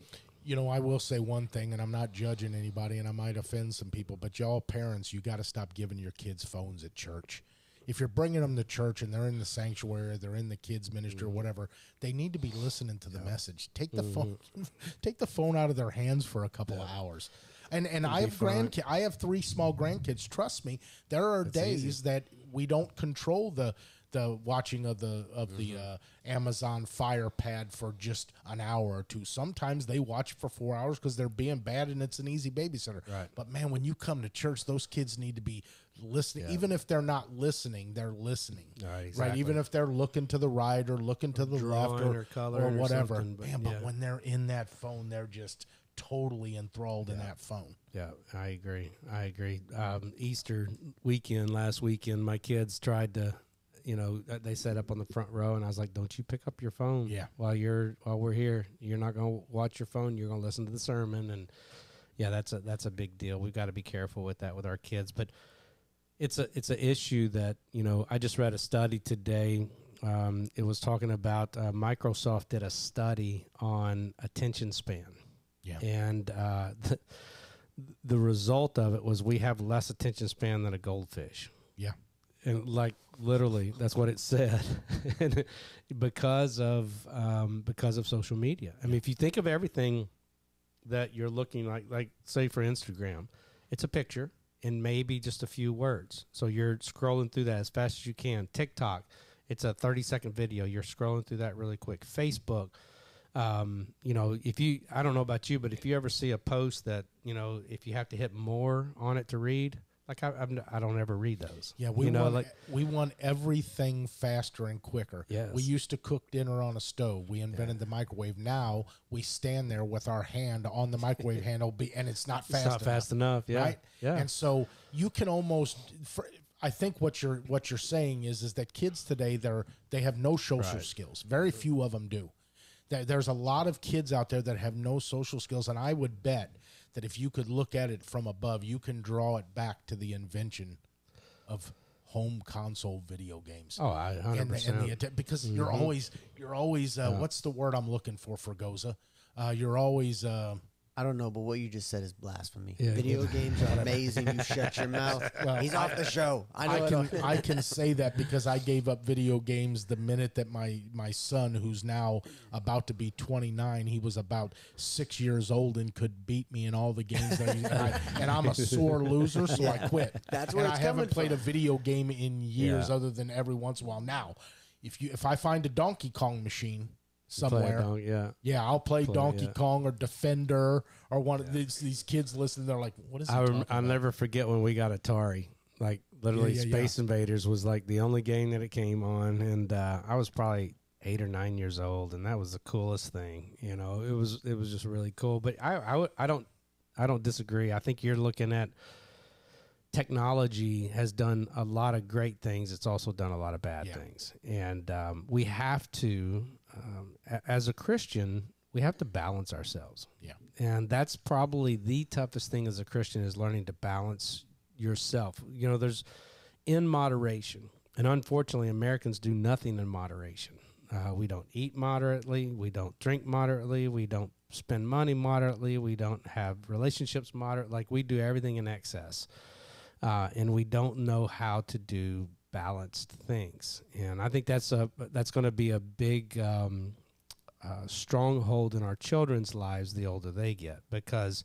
You know, I will say one thing, and I'm not judging anybody, and I might offend some people, but y'all parents, you got to stop giving your kids phones at church. If you're bringing them to church and they're in the sanctuary, they're in the kids ministry Mm-hmm. or whatever, they need to be listening to the message. Take the phone, take the phone out of their hands for a couple of hours. And and I have grandkids. I have three small grandkids. Trust me, there are days that we don't control the the watching of the of the Mm-hmm. uh, Amazon Fire Pad for just an hour or two. Sometimes they watch for four hours because they're being bad and it's an easy babysitter. Right. But man, when you come to church, those kids need to be listening. Even if they're not listening, they're listening. Right, exactly. Even if they're looking to the right or looking to the left or, or or whatever. something, but man, but when they're in that phone, they're just totally enthralled in that phone. Yeah, I agree. I agree. Um, Easter weekend, last weekend, my kids tried to, you know, uh, they sat up on the front row, and I was like, "Don't you pick up your phone? Yeah. while you're while we're here, you're not going to watch your phone. You're going to listen to the sermon." And yeah, that's a that's a big deal. We've got to be careful with that with our kids, but it's a it's an issue that you know. I just read a study today. Um, it was talking about uh, Microsoft did a study on attention span. Yeah. And uh, the, the result of it was we have less attention span than a goldfish. Yeah. And like literally, that's what it said, because of um, because of social media. I mean, if you think of everything that you're looking like, like say for Instagram, it's a picture and maybe just a few words. So you're scrolling through that as fast as you can. TikTok, it's a 30 second video. You're scrolling through that really quick. Facebook, um, you know, if you, I don't know about you, but if you ever see a post that, you know, if you have to hit more on it to read, like I, I'm, I don't ever read those. Yeah, we you know, want like we want everything faster and quicker. Yes. We used to cook dinner on a stove. We invented the microwave. Now we stand there with our hand on the microwave handle, be, and it's not fast. it's not fast enough. Yeah, right? yeah. And so you can almost. For, I think what you're what you're saying is is that kids today they're they have no social Right. skills. Very few of them do. There, there's a lot of kids out there that have no social skills, and I would bet that if you could look at it from above, you can draw it back to the invention of home console video games. oh, I hundred and the, and the, percent. because you're always you're always uh, what's the word I'm looking for for Goza? Uh, you're always uh, I don't know, but what you just said is blasphemy. Yeah, Video games are amazing. You shut your mouth. He's off the show. I know. I can I can say that because I gave up video games the minute that my my son, who's now about to be 29, he was about six years old and could beat me in all the games. That he, and, I, and I'm a sore loser, so I quit. That's where and it's I haven't played from. a video game in years, Yeah. other than every once in a while. Now, if you if I find a Donkey Kong machine Play it, somewhere. yeah. Yeah, I'll play, Play, Donkey yeah. Kong or Defender or one of these these kids listen. They're like, "What is I rem- I'll never forget when we got Atari. Like literally, yeah, yeah. Space Invaders was like the only game that it came on, and uh, I was probably eight or nine years old, and that was the coolest thing. You know, it was it was just really cool. But I I, don't I don't disagree. I think you're looking at technology has done a lot of great things. It's also done a lot of bad Yeah. things, and um, we have to, um, a- as a Christian, we have to balance ourselves. Yeah, and that's probably the toughest thing as a christian is learning to balance yourself. You know there's in moderation and unfortunately americans do nothing in moderation. Uh, we don't eat moderately we don't drink moderately we don't spend money moderately we don't have relationships moderate like we do everything in excess. Uh, and we don't know how to do balanced things and i think that's a that's going to be a big um, uh, stronghold in our children's lives the older they get because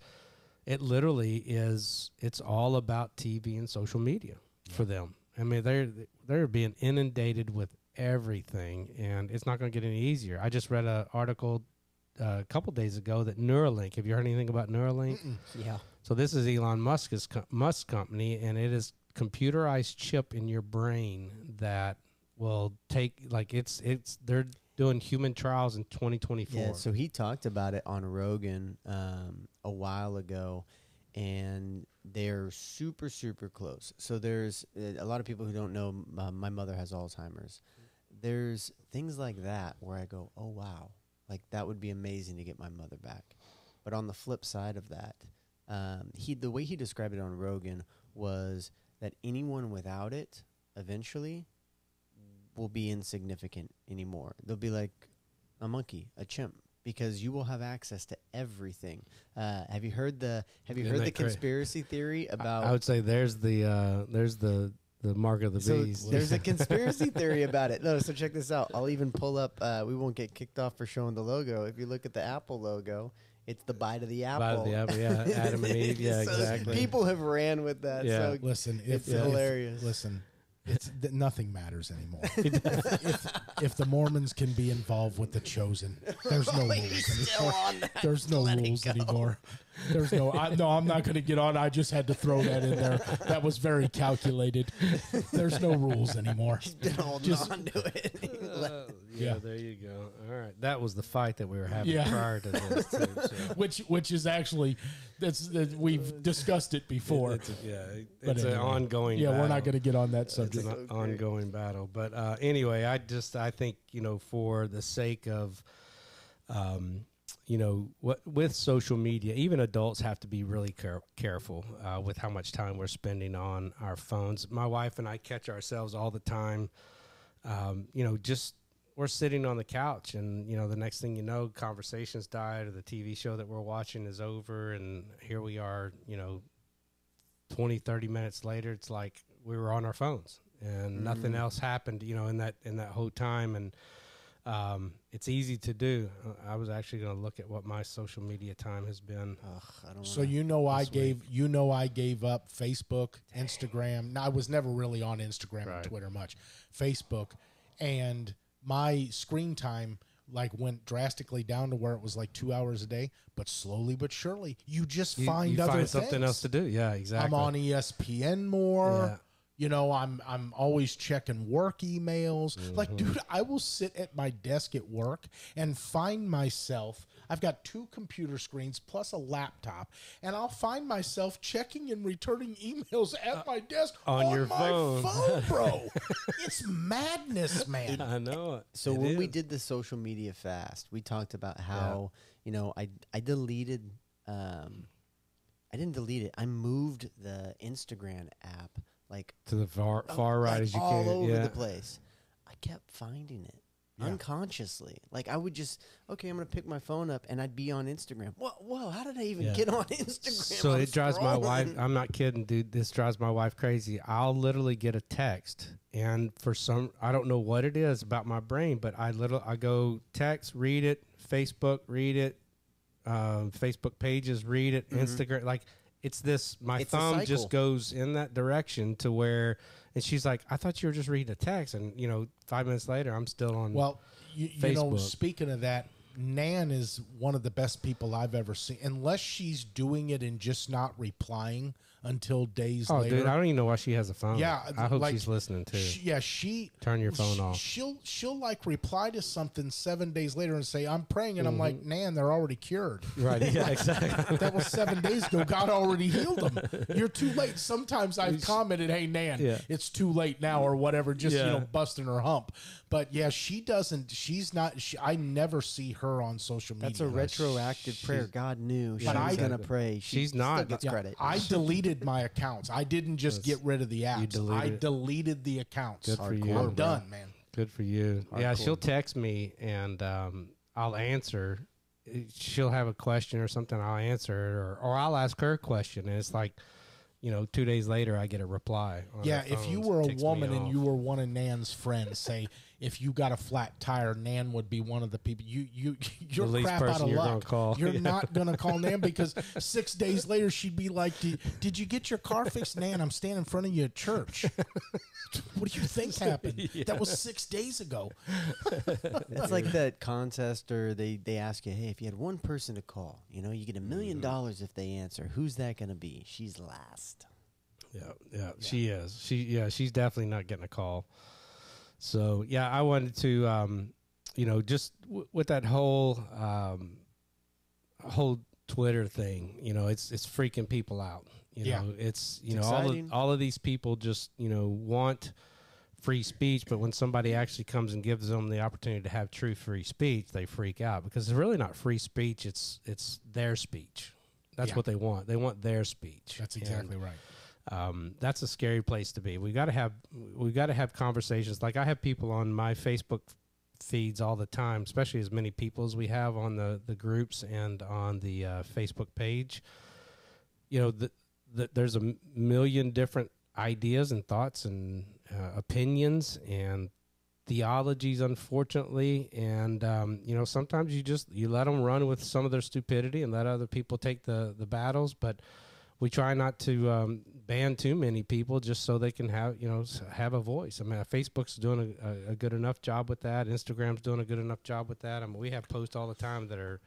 it literally is it's all about TV and social media for them. I mean they're they're being inundated with everything and it's not going to get any easier. I just read an article uh, a couple days ago that Neuralink, have you heard anything about Neuralink? yeah. So this is Elon Musk's co- Musk company, and it is computerized chip in your brain that will take like it's it's they're doing human trials in 2024. Yeah, so he talked about it on Rogan um, a while ago, and they're super, super close. So there's uh, a lot of people who don't know. Uh, my mother has Alzheimer's. There's things like that where I go, oh wow, like that would be amazing to get my mother back. But on the flip side of that, um, he the way he described it on Rogan was that anyone without it eventually will be insignificant anymore. They'll be like a monkey, a chimp, because you will have access to everything. Uh, have you heard the Have you Isn't heard the that cra- conspiracy theory about? I would say there's the uh, there's the the mark of the so beast. there's a conspiracy theory about it. No, so check this out. I'll even pull up. Uh, we won't get kicked off for showing the logo. If you look at the Apple logo, it's the bite of the apple. Bite of the apple, yeah, Adam and Eve, yeah, So exactly. People have ran with that. Yeah. So listen, if, It's if- hilarious. listen, it's th- nothing matters anymore. if, if, if the Mormons can be involved with the chosen, there's no rules still anymore. on that. There's no Let it rules go. anymore. There's no. I, no, I'm not going to get on. I just had to throw that in there. That was very calculated. There's no rules anymore. been holding Just- on to it. Uh, yeah, Yeah. there you go. All right, that was the fight that we were having Yeah. prior to this. Too, so. Which, which is actually, that's that we've discussed it before. It's a, yeah, it- But it's an anyway. ongoing. yeah, we're not going to get on that it's subject. an ongoing battle. But uh, anyway, I just I think you know for the sake of, um, you know, what with social media, even adults have to be really care- careful uh, with how much time we're spending on our phones. My wife and I catch ourselves all the time. Um, you know, just we're sitting on the couch, and you know, the next thing you know, conversations died, or the TV show that we're watching is over, and here we are. You know, 20 30 minutes later it's like we were on our phones and nothing else happened you know in that in that whole time and um, it's easy to do Uh, i was actually going to look at what my social media time has been Ugh, I don't So you know I this gave you know I gave up Facebook, Instagram. No, I was never really on Instagram Right. and Twitter much. Facebook and my screen time like went drastically down to where it was like two hours a day, but slowly but surely, you just You, find you other find something else to do. Yeah, exactly. I'm on ESPN more. Yeah. You know, I'm I'm always checking work emails. Like, Mm-hmm. dude, I will sit at my desk at work and find myself. I've got two computer screens plus a laptop, and I'll find myself checking and returning emails at my desk Uh, on your my phone. phone, bro. it's madness, man. I know it. So It when we did the social media fast, we talked about how you know I I deleted um I didn't delete it. I moved the Instagram app like to the far far right like as you all can. over yeah. the place. I kept finding it Yeah. unconsciously. Like I would just okay, I'm gonna pick my phone up and I'd be on Instagram. Whoa, whoa! How did I even Yeah. get on Instagram? So I'm it drives my wife. I'm not kidding, dude. This drives my wife crazy. I'll literally get a text, and for some, I don't know what it is about my brain, but I little I go text, read it, Facebook, read it, um, Facebook pages, read it, Instagram. Like it's this. My. It's thumb just goes in that direction to where, and she's like, "I thought you were just reading a text," and you know, five minutes later, I'm still on. Well, you, you know, speaking of that, Nan is one of the best people I've ever seen. Unless she's doing it and just not replying until days oh, later. dude, I don't even know why she has a phone. Yeah, I hope like, she's listening too. She- yeah, she Turn your phone sh- off. She'll she'll like reply to something seven days later and say, "I'm praying," and I'm like, Mm-hmm. "Nan, they're already cured." right? Yeah, exactly. that was seven days ago. God already healed them. You're too late. Sometimes I've commented, "Hey, Nan, Yeah. it's too late now," or whatever, just you know, busting her hump. But yeah, she doesn't. She's not. She, I never see her on social media. That's a retroactive prayer. God knew she But was I- gonna pray. She She's still not. gets Yeah, credit. I deleted my accounts. I didn't just get rid of the apps. deleted I it. deleted the accounts. Good for Hardcore, you. I'm bro. done, man. Good for you. Yeah, Hardcore. she'll text me and um, I'll answer. She'll have a question or something. I'll answer it, or or I'll ask her a question, and it's like, you know, two days later I get a reply. on Yeah, if you phone. were a Ticks me woman and off. you were one of Nan's friends, say if you got a flat tire, Nan would be one of the people you you you're least crap out of you're luck. gonna call. You're Yeah. not gonna call Nan because six days later she'd be like, did, "Did you get your car fixed, Nan? I'm standing in front of you at church. what do you think happened? That was six days ago. It's like that contest, or they they ask you, hey, if you had one person to call, you know, you get a million Mm-hmm. dollars if they answer. Who's that gonna be? She's last. Yeah, yeah, she is. She yeah, she's definitely not getting a call. So yeah, I wanted to, um, you know, just w- with that whole um, whole Twitter thing, you know, it's it's freaking people out. You Yeah. know, it's you It's know all of, all of these people just you know want free speech, but when somebody actually comes and gives them the opportunity to have true free speech, they freak out because it's really not free speech. It's it's their speech. That's Yeah. what they want. They want their speech. That's And- exactly right. Um, that's a scary place to be. We got to have we got to have conversations. Like I have people on my Facebook feeds all the time, especially as many people as we have on the the groups and on the uh, Facebook page. You know, the, the, there's a million different ideas and thoughts and uh, opinions and theologies unfortunately and um, you know sometimes you just you let them run with some of their stupidity and let other people take the the battles but we try not to um, ban too many people just so they can have you know have a voice. I mean, uh, Facebook's doing a, a, good enough job with that. Instagram's doing a good enough job with that. I mean, we have posts all the time that are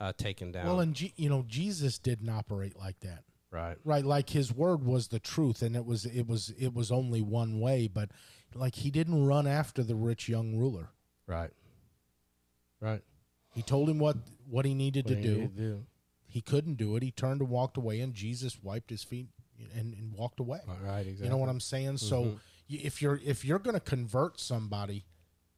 uh, taken down. Well, and G, you know, Jesus didn't operate like that. right, right like his word was the truth and it was it was it was only one way but like he didn't run after the rich young ruler right, right. he told him what what he needed What to you do need to do? he couldn't do it he turned and walked away and jesus wiped his feet and, and walked away Right, exactly. you know what i'm saying so Mhm. y if you're if you're going to convert somebody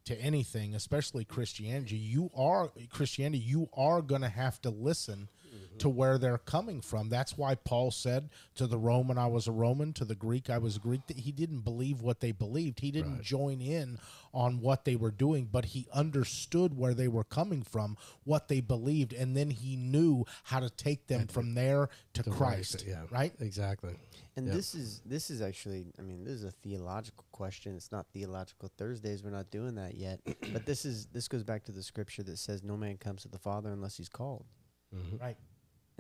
to anything especially christianity you are christianity you are going to have to listen to where they're coming from. That's why Paul said to the Roman, I was a Roman, to the Greek, I was a Greek, that he didn't believe what they believed. He didn't join in on what they were doing, but he understood where they were coming from, what they believed, and then he knew how to take them from there to Christ. yeah, Right? exactly. And Yep. this is this is actually, I mean, this is a theological question. It's not theological Thursdays. We're not doing that yet. but this is this goes back to the scripture that says, "No man comes to the Father unless he's called." Right.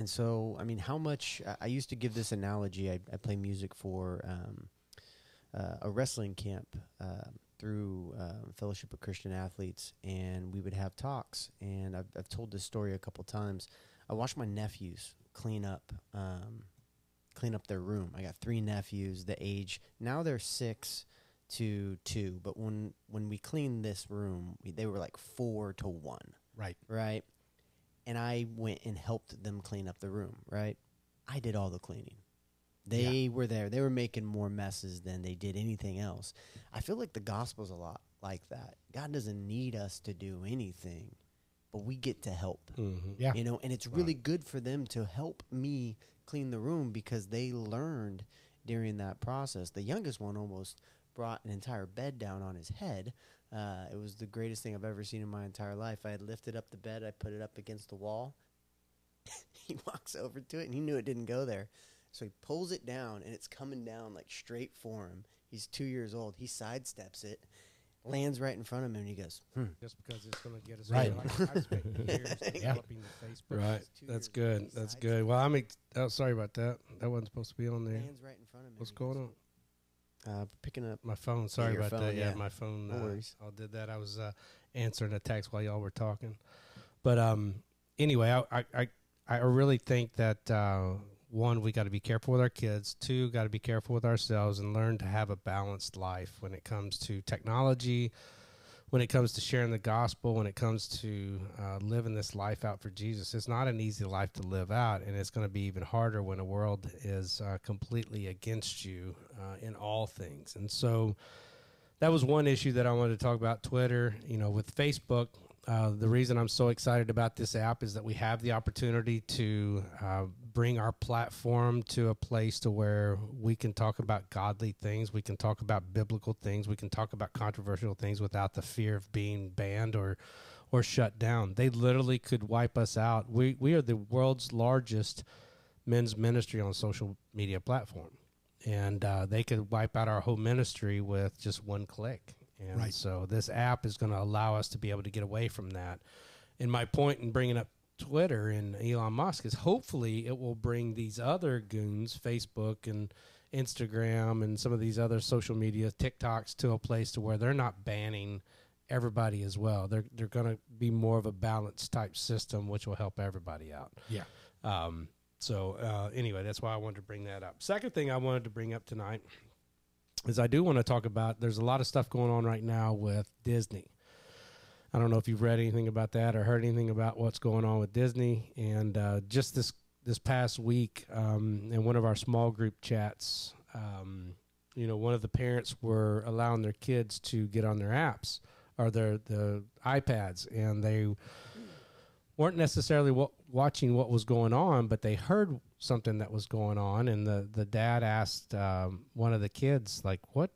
And so, I mean, how much? I- used to give this analogy. I, I play music for um, uh, a wrestling camp, um through uh, Fellowship of Christian Athletes, and we would have talks. And I've, I've told this story a couple times. I watched my nephews clean up, um, clean up their room. I got three nephews. The age now they're six to two, but when when we cleaned this room, we, they were like four to one, Right. right? And I went and helped them clean up the room, right? I did all the cleaning. They were there. They were making more messes than they did anything else. I feel like the gospel's a lot like that. God doesn't need us to do anything, but we get to help. Mhm. Yeah. You know, and it's really good for them to help me clean the room because they learned during that process. The youngest one almost brought an entire bed down on his head. Uh, it was the greatest thing I've ever seen in my entire life. I had lifted up the bed, I put it up against the wall. he walks over to it and he knew it didn't go there. So he pulls it down and it's coming down like straight for him. He's two years old. He sidesteps it, lands right in front of him, and he goes, hmm. Just because it's going to get us Right. Like, I've spent years Yeah. developing the Facebook. Right. That's good. That's good. Well, I'm. Ex- oh, sorry about that. That wasn't supposed to be on there. lands right in front of him. What's going goes, on? Uh, picking up. My phone. Sorry about phone, that. Yeah, yeah. my phone. No uh, worries. I did that. I was uh, answering a text while y'all were talking. But um, anyway, I I I, I really think that uh, one, we got to be careful with our kids. Two, got to be careful with ourselves and learn to have a balanced life when it comes to technology, when it comes to sharing the gospel, when it comes to uh, living this life out for Jesus. It's not an easy life to live out, and it's going to be even harder when the world is uh, completely against you uh, in all things. And so that was one issue that I wanted to talk about. Twitter, you know, with Facebook. Uh, the reason I'm so excited about this app is that we have the opportunity to uh, bring our platform to a place to where we can talk about godly things, we can talk about biblical things, we can talk about controversial things without the fear of being banned or or shut down. They literally could wipe us out. We we are the world's largest men's ministry on social media platform, and uh, they could wipe out our whole ministry with just one click. And Right. so this app is going to allow us to be able to get away from that. And my point in bringing up Twitter and Elon Musk is hopefully it will bring these other goons, Facebook and Instagram and some of these other social media TikToks to a place to where they're not banning everybody as well. They're they're going to be more of a balanced type system, which will help everybody out. Yeah. Um, so uh, anyway, that's why I wanted to bring that up. Second thing I wanted to bring up tonight is I do want to talk about. There's a lot of stuff going on right now with Disney. I don't know if you've read anything about that or heard anything about what's going on with Disney. And uh, just this this past week, um, in one of our small group chats, um, you know, one of the parents were allowing their kids to get on their apps or their the iPads, and they weren't necessarily wa- watching what was going on, but they heard something that was going on, and the the dad asked um, one of the kids, like, "What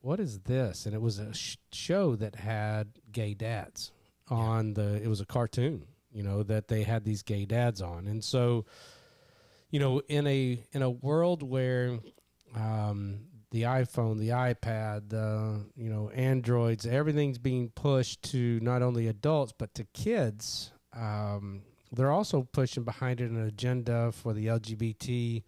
what is this?" And it was a sh- show that had gay dads on the. It was a cartoon, you know, that they had these gay dads on, and so, you know, in a in a world where um, the iPhone, the iPad, the you know Androids, everything's being pushed to not only adults but to kids. Um, they're also pushing behind it an agenda for the LGBT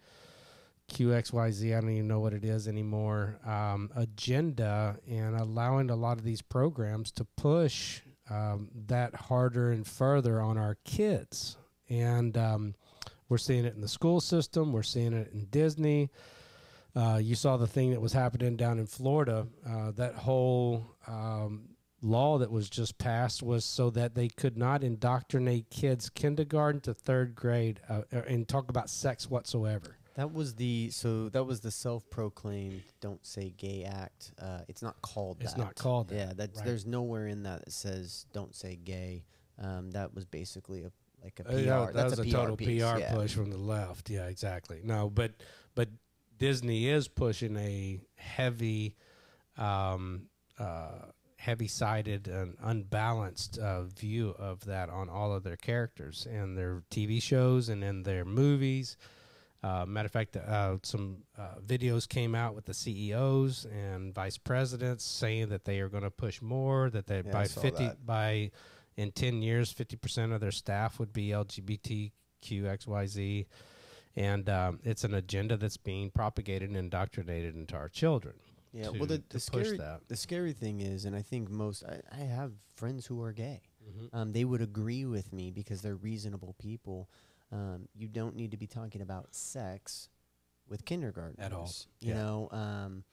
QXYZ. I don't even know what it is anymore. Um, agenda and allowing a lot of these programs to push um, that harder and further on our kids. And um, we're seeing it in the school system. We're seeing it in Disney. Uh, you saw the thing that was happening down in Florida. Uh, that whole um, law that was just passed was so that they could not indoctrinate kids kindergarten to third grade uh, and talk about sex whatsoever. That was the so that was the self-proclaimed "Don't Say Gay" act. Uh, it's not called It's that. not called that, Yeah, that's right. there's nowhere in that that says "Don't say gay." Um, that was basically a like a PR. Uh, yeah, that that's was a, a, total piece, PR yeah. push from the left. Yeah, exactly. No, but but Disney is pushing a heavy, um, uh, heavy-sided and unbalanced uh, view of that on all of their characters and their TV shows and in their movies. Uh, matter of fact, uh, some uh, videos came out with the CEOs and vice presidents saying that they are going to push more. That they Yeah, by fifty that. by in ten years, fifty percent of their staff would be LGBTQXYZ, and um, it's an agenda that's being propagated and indoctrinated into our children. Yeah, to, well, the, the scary that. the scary thing is, and I think most I, I have friends who are gay. Mm-hmm. Um, they would agree with me because they're reasonable people. Um, you don't need to be talking about sex with kindergarten At all, You yeah. know, um,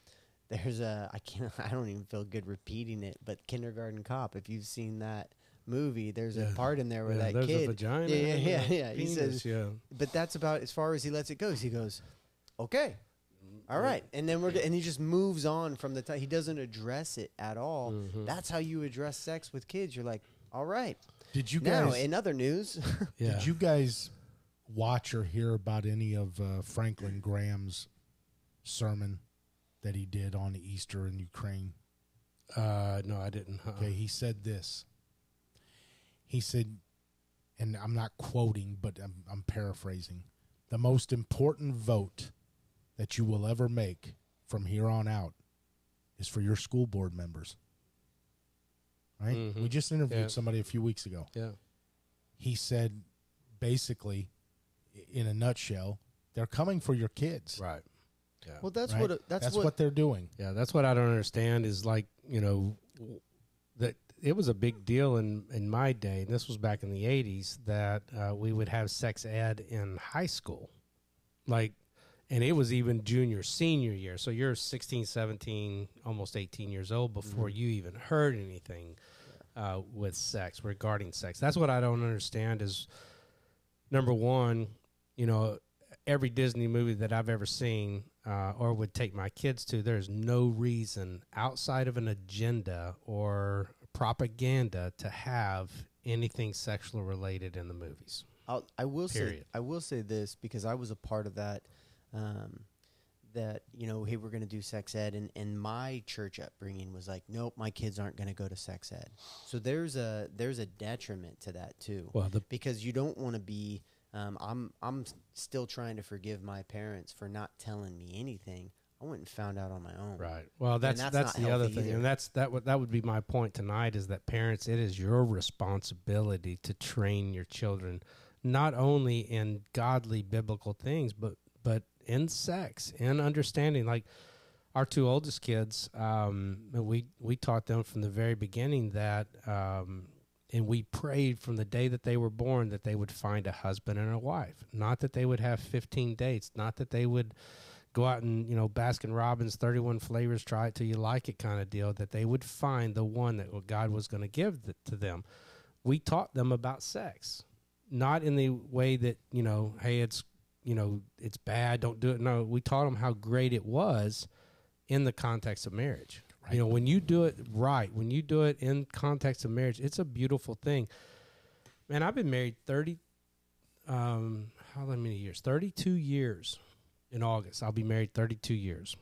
there's a I can't I don't even feel good repeating it, but Kindergarten Cop. If you've seen that movie, there's Yeah. a part in there where Yeah, that there's kid. a vagina. Yeah, yeah, and yeah, a yeah. He says, yeah. but that's about as far as he lets it go. He goes, okay. All right, and then we're and he just moves on from the time he doesn't address it at all. Mhm. That's how you address sex with kids. You're like, all right. Did you Now, in other news, Yeah. did you guys watch or hear about any of uh, Franklin Graham's sermon that he did on Easter in Ukraine? Uh, no, I didn't. Uh-uh. Okay, he said this. He said, and I'm not quoting, but I'm, I'm paraphrasing. The most important vote that you will ever make from here on out is for your school board members. Right? Mhm. We just interviewed Yeah. somebody a few weeks ago. Yeah. He said, basically, in a nutshell, they're coming for your kids. Right. Yeah. well, that's right? what that's, That's what, what they're doing. Yeah, that's what I don't understand is like, you know, that it was a big deal in, in my day, and this was back in the 80s, that uh, we would have sex ed in high school. Like, and it was even junior, senior year. So you're 16, 17, almost 18 years old before you even heard anything uh, with sex, regarding sex. That's what I don't understand is number one, you know, every Disney movie that I've ever seen uh, or would take my kids to, there's no reason outside of an agenda or propaganda to have anything sexual related in the movies. I'll, I will say I will say this because I was a part of that. Um, that you know, hey, we're going to do sex ed, and and my church upbringing was like, nope, my kids aren't going to go to sex ed. So there's a there's a detriment to that too, Well, the because you don't want to be. Um, I'm I'm still trying to forgive my parents for not telling me anything. I went and found out on my own. Right. Well, that's that's that's, the other thing, either. and that's that would that would be my point tonight is that parents, it is your responsibility to train your children, not only in godly biblical things, but but in sex and understanding. Like our two oldest kids, um, we we taught them from the very beginning that. Um, and we prayed from the day that they were born that they would find a husband and a wife. Not that they would have 15 dates. Not that they would go out and you know Baskin Robbins 31 flavors try it till you like it kind of deal that they would find the one that God was going to give to them we taught them about sex not in the way that you know hey it's you know it's bad don't do it no we taught them how great it was in the context of marriage you know when you do it right when you do it in context of marriage it's a beautiful thing man I've been married 30 um how many years 32 years in August. I'll be married 32 years.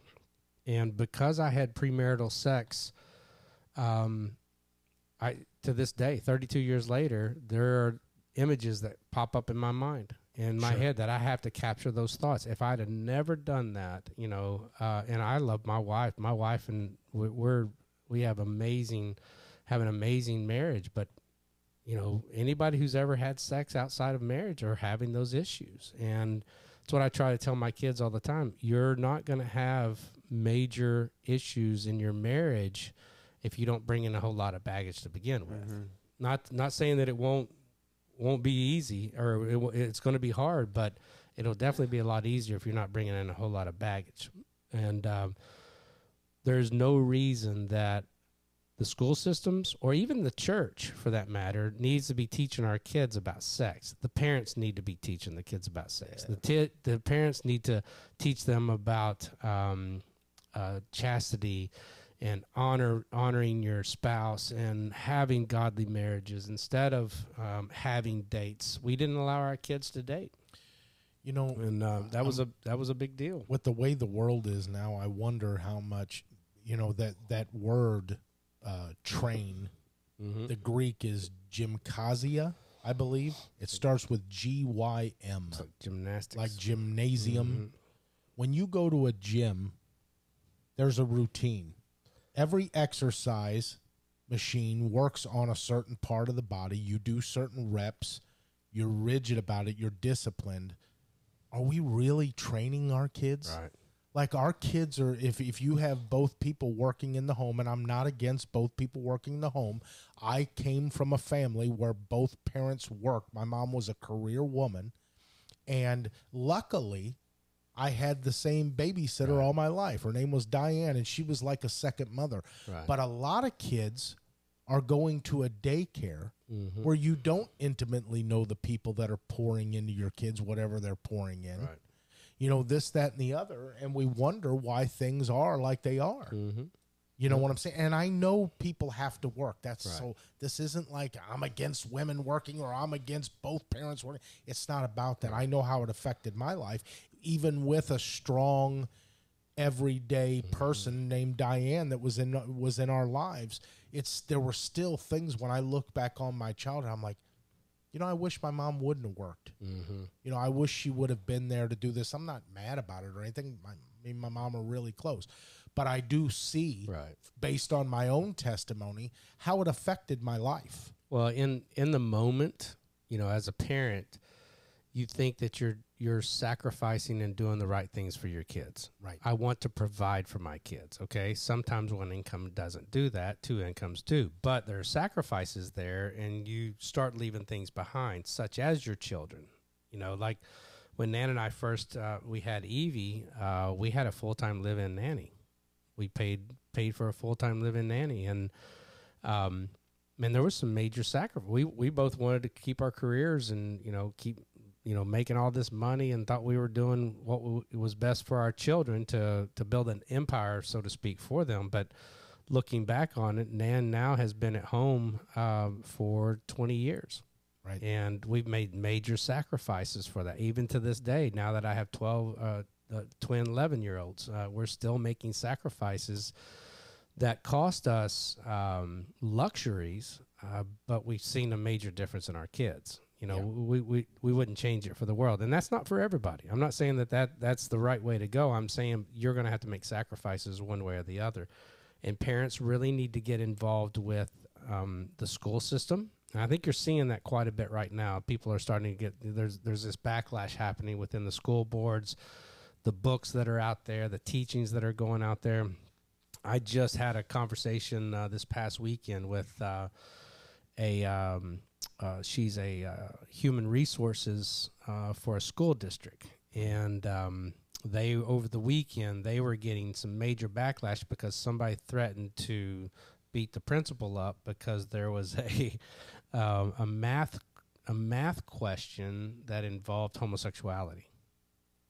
And because I had premarital sex, um, I to this day, 32 years later, there are images that pop up in my mind, in my Sure. head, that I have to capture those thoughts. If I'd have never done that, you know, uh, and I love my wife, my wife and we- we're we have amazing, have an amazing marriage, but you know, anybody who's ever had sex outside of marriage are having those issues, and it's what I try to tell my kids all the time. You're not going to have major issues in your marriage if you don't bring in a whole lot of baggage to begin with. Not not saying that it won't won't be easy or it, it's going to be hard, but it'll definitely be a lot easier if you're not bringing in a whole lot of baggage. And um, there's no reason that the school systems or even the church for that matter needs to be teaching our kids about sex. The parents need to be teaching the kids about sex. The, ti the parents need to teach them about um, uh, chastity and honor honoring your spouse and having godly marriages instead of um, having dates. We didn't allow our kids to date. You know, and uh, that was a that was a big deal. With the way the world is now, I wonder how much you know that that word uh, train. Mm-hmm. The Greek is gymkazia, I believe. It starts with G Y M, like gymnastics like gymnasium. Mhm. When you go to a gym, there's a routine. Every exercise machine works on a certain part of the body. You do certain reps. You're rigid about it. You're disciplined. Are we really training our kids? right like our kids are if if you have both people working in the home and I'm not against both people working in the home. I came from a family where both parents worked. My mom was a career woman and luckily I had the same babysitter all my life. Her name was Diane and she was like a second mother. Right. But a lot of kids are going to a daycare mm-hmm. where you don't intimately know the people that are pouring into your kids whatever they're pouring in Right. You know this that and the other and we wonder why things are like they are. Mm-hmm. you know what i'm saying? And i know people have to work. That's so this isn't like i'm against women working or i'm against both parents working. It's not about that. I know how it affected my life even with a strong everyday Mm-hmm. person named Diane that was in was in our lives. It's there were still things when i look back on my childhood i'm like you know i wish my mom wouldn't have worked Mm-hmm. you know, I wish she would have been there to do this. I'm not mad about it or anything. My, me and my mom are really close. But I do see, Right. based on my own testimony, how it affected my life. Well, in in the moment, you know, as a parent, you think that you're you're sacrificing and doing the right things for your kids. Right. I want to provide for my kids. Okay. Sometimes one income doesn't do that. Two incomes do. But there are sacrifices there, and you start leaving things behind, such as your children. You know, like when Nan and I first uh, we had Evie, uh, we had a full time live in nanny. We paid paid for a full time live in nanny, and um, man, there was some major sacrifice. We we both wanted to keep our careers and you know keep you know making all this money and thought we were doing what w- was best for our children to to build an empire, so to speak, for them. But looking back on it, Nan now has been at home um, for twenty years. Right. And we've made major sacrifices for that. Even to this day, now that I have 12 uh, uh, twin 11 year olds, uh, we're still making sacrifices that cost us um, luxuries, uh, but we've seen a major difference in our kids. You know, Yeah. we, we, we wouldn't change it for the world. And that's not for everybody. I'm not saying that, that that's the right way to go. I'm saying you're going to have to make sacrifices one way or the other. And parents really need to get involved with um, the school system. And I think you're seeing that quite a bit right now. People are starting to get there's there's this backlash happening within the school boards, the books that are out there, the teachings that are going out there. I just had a conversation uh, this past weekend with uh, a um, uh, she's a uh, human resources uh, for a school district, and um, they over the weekend they were getting some major backlash because somebody threatened to beat the principal up because there was a um, a math a math question that involved homosexuality.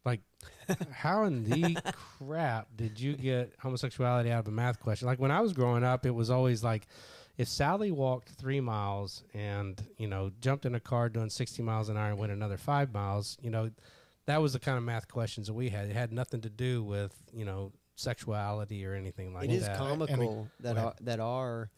Like, how in the crap did you get homosexuality out of a math question? Like when I was growing up, it was always like, if Sally walked three miles and you know jumped in a car doing sixty miles an hour and went another five miles, you know, that was the kind of math questions that we had. It had nothing to do with you know sexuality or anything like that. It is that. comical that go are, that are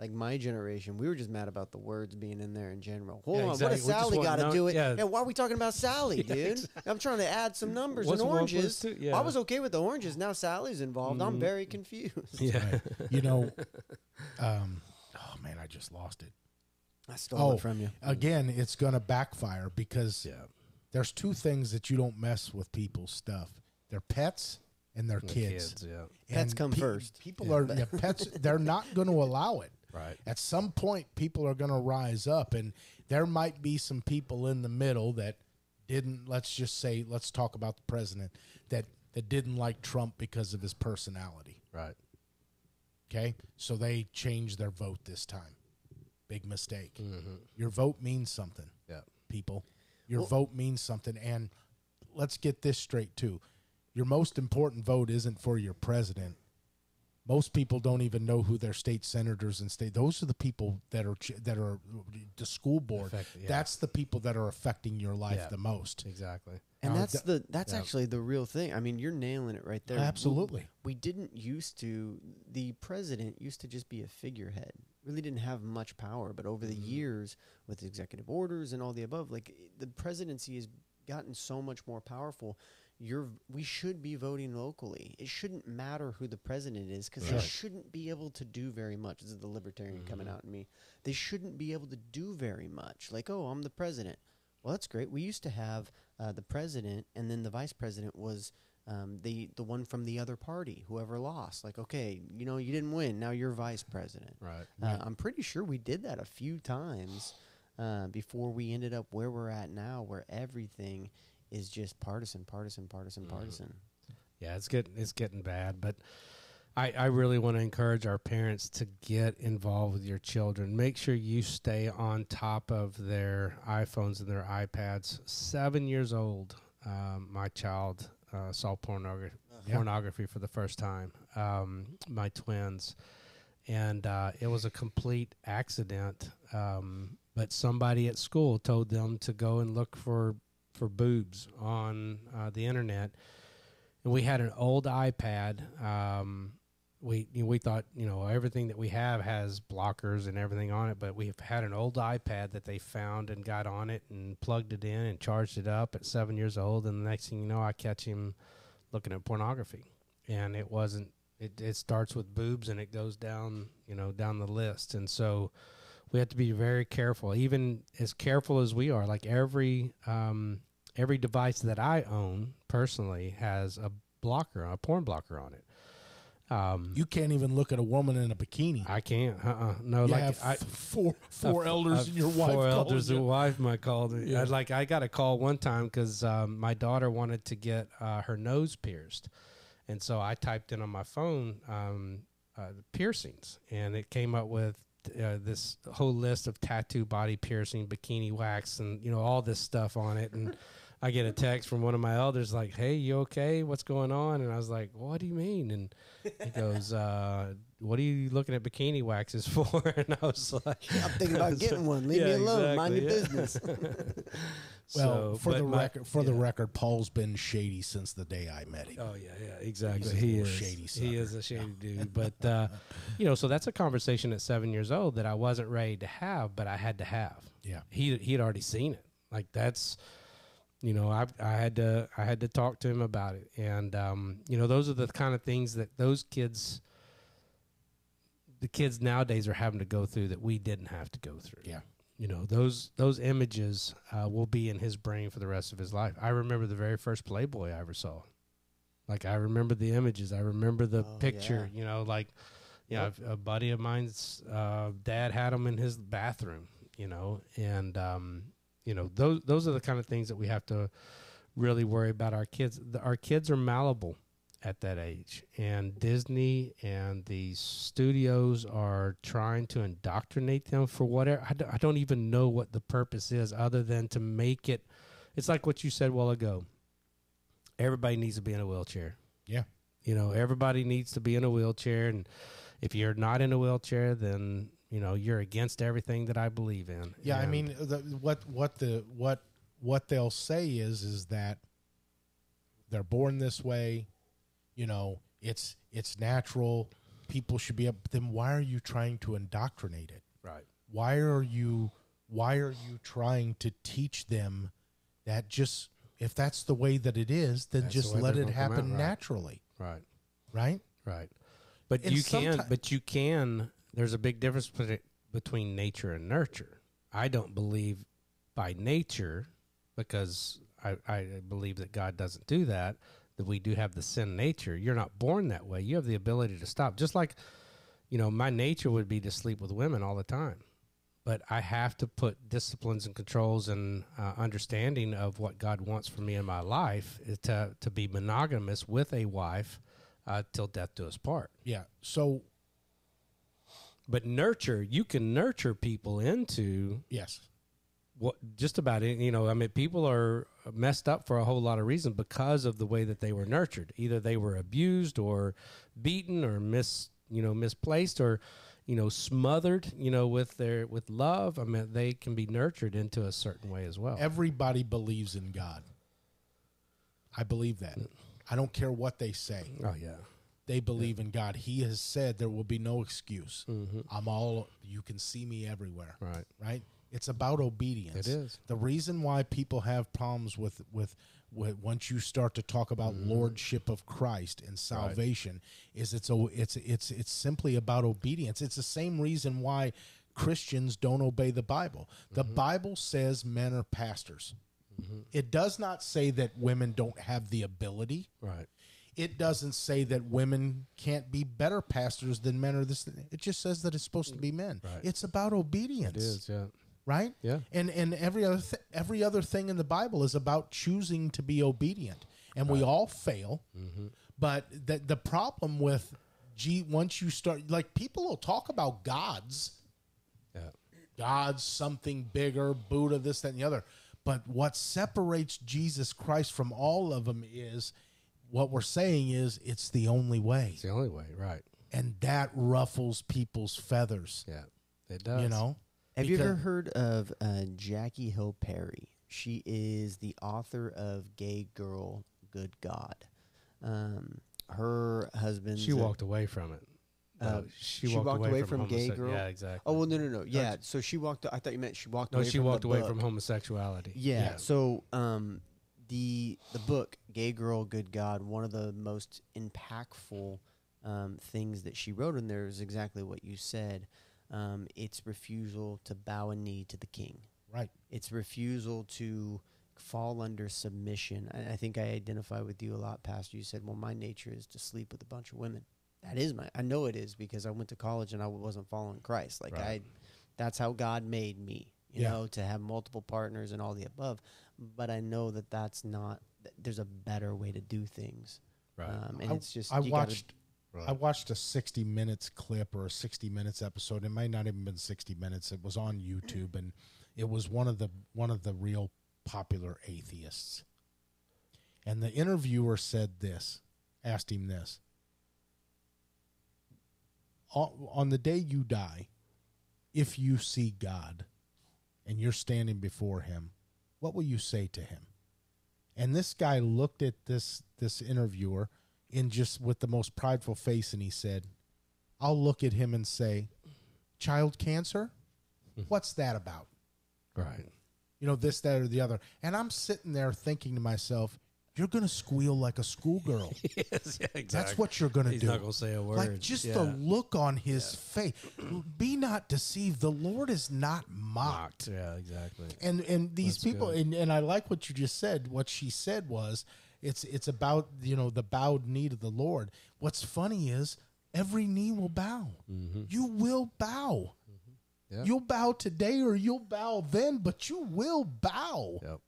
like my generation. We were just mad about the words being in there in general. Hold Yeah, on, exactly. what does Sally got to no- do it? yeah. Yeah. why are we talking about Sally, dude? I'm trying to add some numbers What's and oranges. Yeah. I was okay with the oranges. Now Sally's involved. I'm Mhm. very confused. yeah, Right. you know, um, man, I just lost it. I stole Oh, it from you. Again, it's going to backfire because yeah. there's two things that you don't mess with people's stuff. Their pets and their kids. kids, yeah, Pets come first. People Yeah. are yeah, pets. They're not going to allow it. right. At some point, people are going to rise up, and there might be some people in the middle that didn't. Let's just say, let's talk about the president that that didn't like Trump because of his personality. Right. Okay, so they changed their vote this time. Big mistake. Mm-hmm. Your vote means something, Yeah. people. Your Well- vote means something, and let's get this straight too. Your most important vote isn't for your president. Most people don't even know who their state senators and state. Those are the people that are that are the school board. Affect- yeah. That's the people that are affecting your life Yeah. the most. Exactly. And that's th- the that's yeah. actually the real thing. I mean, you're nailing it right there. Absolutely. We, we didn't used to the president used to just be a figurehead. Really didn't have much power, but over the Mm-hmm. years with executive orders and all the above, like the presidency has gotten so much more powerful. You're we should be voting locally. It shouldn't matter who the president is because they shouldn't be able to do very much. This is the libertarian coming Mm-hmm. out in me. They shouldn't be able to do very much. Like, oh, I'm the president. Well, that's great. We used to have uh, the president, and then the vice president was Um, the the one from the other party, whoever lost, like okay, you know you didn't win, now you're vice president. Right. Uh, I'm pretty sure we did that a few times uh, before we ended up where we're at now, where everything is just partisan, partisan, partisan, Mm-hmm. partisan. Yeah, it's getting it's getting bad, but I, I really want to encourage our parents to get involved with your children. Make sure you stay on top of their iPhones and their iPads. Seven years old, um, my child uh, saw pornography Yeah. pornography for the first time. Um, my twins, and uh, it was a complete accident. Um, but somebody at school told them to go and look for for boobs on uh, the internet and we had an old iPad. Um, we you know, we thought you know everything that we have has blockers and everything on it, but we've had an old iPad that they found and got on it and plugged it in and charged it up at seven years old. And the next thing you know, I catch him looking at pornography, and it wasn't. It it starts with boobs and it goes down you know down the list, and so we have to be very careful, even as careful as we are. Like every um, every device that I own personally has a blocker, a porn blocker on it. Um, You can't even look at a woman in a bikini. I can't. Uh-uh. No, You like have I, four four elders and your wife. Four elders and wife might call. Yeah. I, like I got a call one time because um, my daughter wanted to get uh, her nose pierced, and so I typed in on my phone um, uh, piercings, and it came up with uh, this whole list of tattoo, body piercing, bikini wax, and you know all this stuff on it, and. I get a text from one of my elders like, "Hey, you okay? What's going on?" And I was like, "What do you mean?" And he goes, uh, "What are you looking at bikini waxes for?" And I was like, I'm thinking about getting one. Leave me Yeah, alone. Mind your yeah. business. Well, So, for the my- record, for the record, Paul's been shady since the day I met him. Oh yeah, yeah, exactly. He's a he little is shady He is a shady dude. But uh, you know, so that's a conversation at seven years old that I wasn't ready to have, but I had to have. Yeah. He he'd already seen it. Like that's, you know, I I had to I had to talk to him about it, and um, you know, those are the kind of things that those kids. The kids nowadays are having to go through that we didn't have to go through Yeah. you know those those images uh, will be in his brain for the rest of his life. I remember the very first Playboy I ever saw. Like I remember the images. I remember the Oh, picture. yeah. You know, like you know, a buddy of mine's uh, dad had them in his bathroom. You know, and um, you know those those are the kind of things that we have to really worry about our kids. The, our kids are malleable at that age, and Disney and the studios are trying to indoctrinate them for whatever. I, d- I don't even know what the purpose is, other than to make it. It's like what you said a while ago. Everybody needs to be in a wheelchair. Yeah. You know, everybody needs to be in a wheelchair, and if you're not in a wheelchair, then you know you're against everything that I believe in. Yeah, I mean, the, what what the what what they'll say is is that they're born this way. You know, it's it's natural. People should be. up. Then why are you trying to indoctrinate it? right. Why are you why are you trying to teach them that just if that's the way that it is, then That's just way let it gonna out, happen right. naturally, Right. right? Right. But And you can but you can there's a big difference between nature and nurture. I don't believe by nature because I, I believe that God doesn't do that, that we do have the sin nature. You're not born that way. You have the ability to stop. Just like, you know, my nature would be to sleep with women all the time. But I have to put disciplines and controls and uh, understanding of what God wants for me in my life is to, to be monogamous with a wife uh, till death do us part. Yeah. So But nurture, you can nurture people into yes, what just about it. You know, I mean, people are messed up for a whole lot of reasons because of the way that they were nurtured. Either they were abused or beaten or mis, you know, misplaced or, you know, smothered. You know, with their with love. I mean, they can be nurtured into a certain way as well. everybody believes in God. I believe that. Mm. I don't care what they say. oh yeah, They believe in God. He has said there will be no excuse. Mm-hmm. I'm all you can see me everywhere. right. Right? It's about obedience. It is. The reason why people have problems with with, with once you start to talk about Mm-hmm. lordship of Christ and salvation is it's it's it's it's simply about obedience. It's the same reason why Christians don't obey the Bible. The Mm-hmm. Bible says men are pastors. It does not say that women don't have the ability. Right. It doesn't say that women can't be better pastors than men or this. It just says that it's supposed to be men. Right. It's about obedience. It is. Yeah. right? Yeah. And and every other th- every other thing in the Bible is about choosing to be obedient, and we all fail. Mm-hmm. But the the problem with G once you start like people will talk about gods, Yeah. gods something bigger, Buddha, this that and the other. But what separates Jesus Christ from all of them is what we're saying is it's the only way, It's the only way. Right. and that ruffles people's feathers. Yeah. It does. You know. Have you ever heard of uh, Jackie Hill Perry? She is the author of Gay Girl, Good God. Um, her husband. She walked away from it. Uh, she, she walked, walked away, away from, from gay homose- girl? Yeah, exactly. Oh well, no, no, no. Yeah, so she walked. I thought you meant she walked away from it. no, away. she from walked the away book. from homosexuality. Yeah. So um, the the book "Gay Girl, Good God," one of the most impactful um, things that she wrote in there is exactly what you said. Um, it's refusal to bow a knee to the king. Right. It's refusal to fall under submission. I, I think I identify with you a lot, Pastor. You said, "Well, my nature is to sleep with a bunch of women." That is my. I know it is because I went to college and I wasn't following Christ. Like I, that's how God made me. You Yeah. know, to have multiple partners and all the above. But I know that that's not. th- There's a better way to do things. Right. Um, and I, it's just I you gotta- watched Right. I watched a 60 minutes clip or a 60 minutes episode. It might not even been 60 minutes. It was on YouTube and it was one of the one of the real popular atheists. And the interviewer said this, asked him this. On, on the day you die, if you see God and you're standing before him, what will you say to him? And this guy looked at this this interviewer in just with the most prideful face and he said, I'll look at him and say, Child cancer? Hmm. What's that about? right. You know, this, that, or the other. And I'm sitting there thinking to myself, You're gonna squeal like a schoolgirl. yes, yeah, exactly. That's what you're gonna He's do. not gonna say a word. Like just yeah. the look on his face. Be not deceived. The Lord is not mocked. mocked. Yeah, exactly. and and these That's people good. and, and I like what you just said. What she said was it's it's about you know the bowed knee to the Lord. What's funny is every knee will bow. Mm-hmm. You will bow. Mm-hmm. Yeah. You'll bow today or you'll bow then, but you will bow Yep.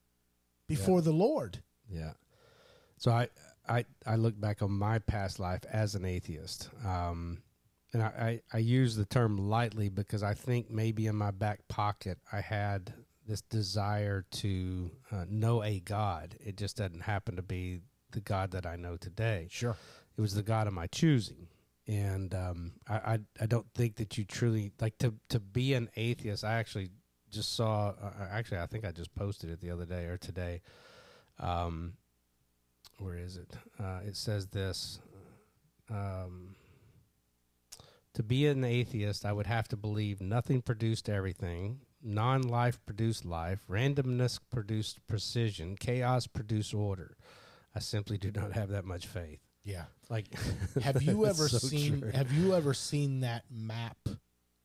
before the Lord. Yeah. So I, I, I look back on my past life as an atheist, um, and I, I, I use the term lightly because I think maybe in my back pocket I had this desire to uh, know a God. It just doesn't happen to be the God that I know today. Sure. It was the God of my choosing. And um, I, I, I don't think that you truly like to to be an atheist. I actually just saw. Uh, actually, I think I just posted it the other day or today. Um, where is it? Uh, it says this. Um, to be an atheist, I would have to believe nothing produced everything, non life produced life, randomness produced precision, chaos produced order. I simply do not have that much faith. Yeah. Like, Have you ever so seen true. have you ever seen that map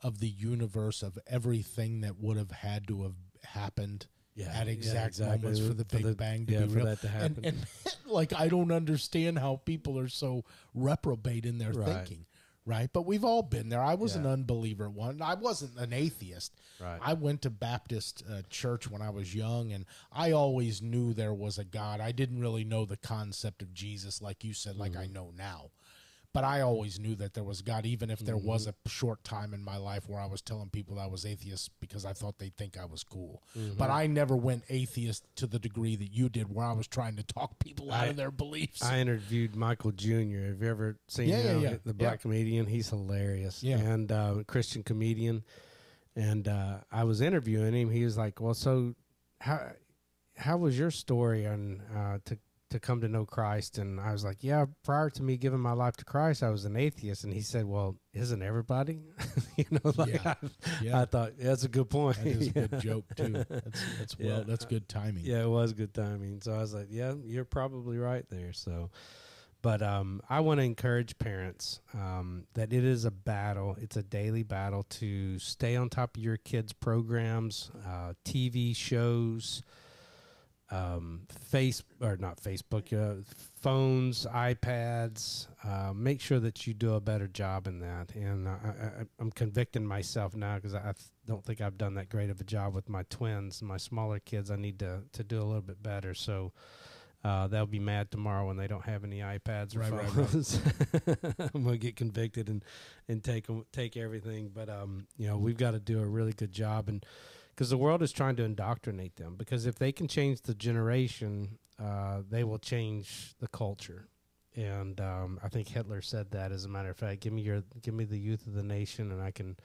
of the universe of everything that would have had to have happened Yeah, at yeah, exact exactly. moments for the For Big the- Bang to yeah, be for real? that to And, happen. and like I don't understand how people are so reprobate in their Right. thinking, right? But we've all been there. I was an unbeliever one. I wasn't an atheist. Right. I went to Baptist uh, church when I was young, and I always knew there was a God. I didn't really know the concept of Jesus, like you said, like I Mm-hmm. know now. But I always knew that there was God, even if there was Mm-hmm. a short time in my life where I was telling people I was atheist because I thought they'd think I was cool. Mm-hmm. But I never went atheist to the degree that you did, where I was trying to talk people out I- of their beliefs. I interviewed Michael Jr. Have you ever seen Yeah, yeah, him? yeah. The black Yeah. comedian. He's hilarious. Yeah. And uh, Christian comedian. And uh, I was interviewing him. He was like, "Well, so how how was your story on uh, to to come to know Christ?" And I was like, "Yeah, prior to me giving my life to Christ, I was an atheist." And he said, "Well, isn't everybody?" you know, like Yeah. I, Yeah. I thought yeah, that's a good point. that is a good joke too. That's, that's well. That's good timing. Yeah, it was good timing. So I was like, yeah, you're probably right there. So, but um, I want to encourage parents um, that it is a battle. It's a daily battle to stay on top of your kids' programs, uh, TV shows, um, face or not Facebook, uh, phones, iPads. Uh, make sure that you do a better job in that. And I, I, I'm convicting myself now because I, don't think I've done that great of a job with my twins, my smaller kids. I need to to do a little bit better. So. Uh, they'll be mad tomorrow when they don't have any iPads or Right, right, right. phones. I'm gonna get convicted and and take take everything. But um, you know, we've got to do a really good job, and because the world is trying to indoctrinate them. Because if they can change the generation, uh, they will change the culture. And um, I think Hitler said that. As a matter of fact, give me your, give me the youth of the nation, and I can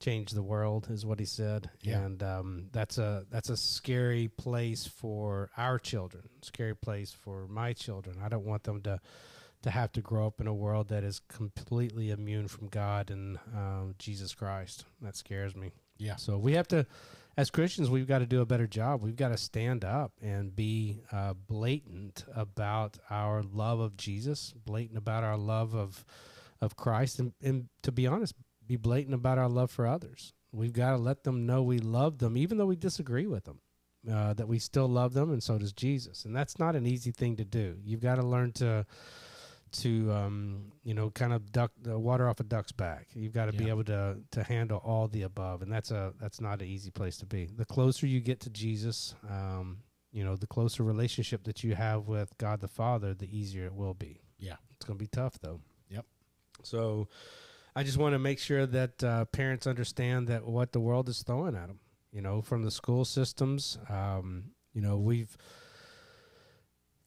change the world. Is what he said. Yeah. And um, that's a that's a scary place for our children. Scary place for my children. I don't want them to to have to grow up in a world that is completely immune from God and um, Jesus Christ. That scares me. Yeah. So we have to, as Christians, we've got to do a better job. We've got to stand up and be uh, blatant about our love of Jesus, blatant about our love of of Christ, and, and to be honest, be blatant about our love for others. We've got to let them know we love them, even though we disagree with them. Uh, that we still love them, and so does Jesus, and that's not an easy thing to do. You've got to learn to to um, you know kind of duck the water off a duck's back. You've got to be able to to handle all the above, and that's a that's not an easy place to be. The closer you get to Jesus, um, you know, the closer relationship that you have with God the Father, the easier it will be. Yeah. It's going to be tough though. Yep. So, I just want to make sure that uh, parents understand that what the world is throwing at them. You know, from the school systems. Um, you know, we've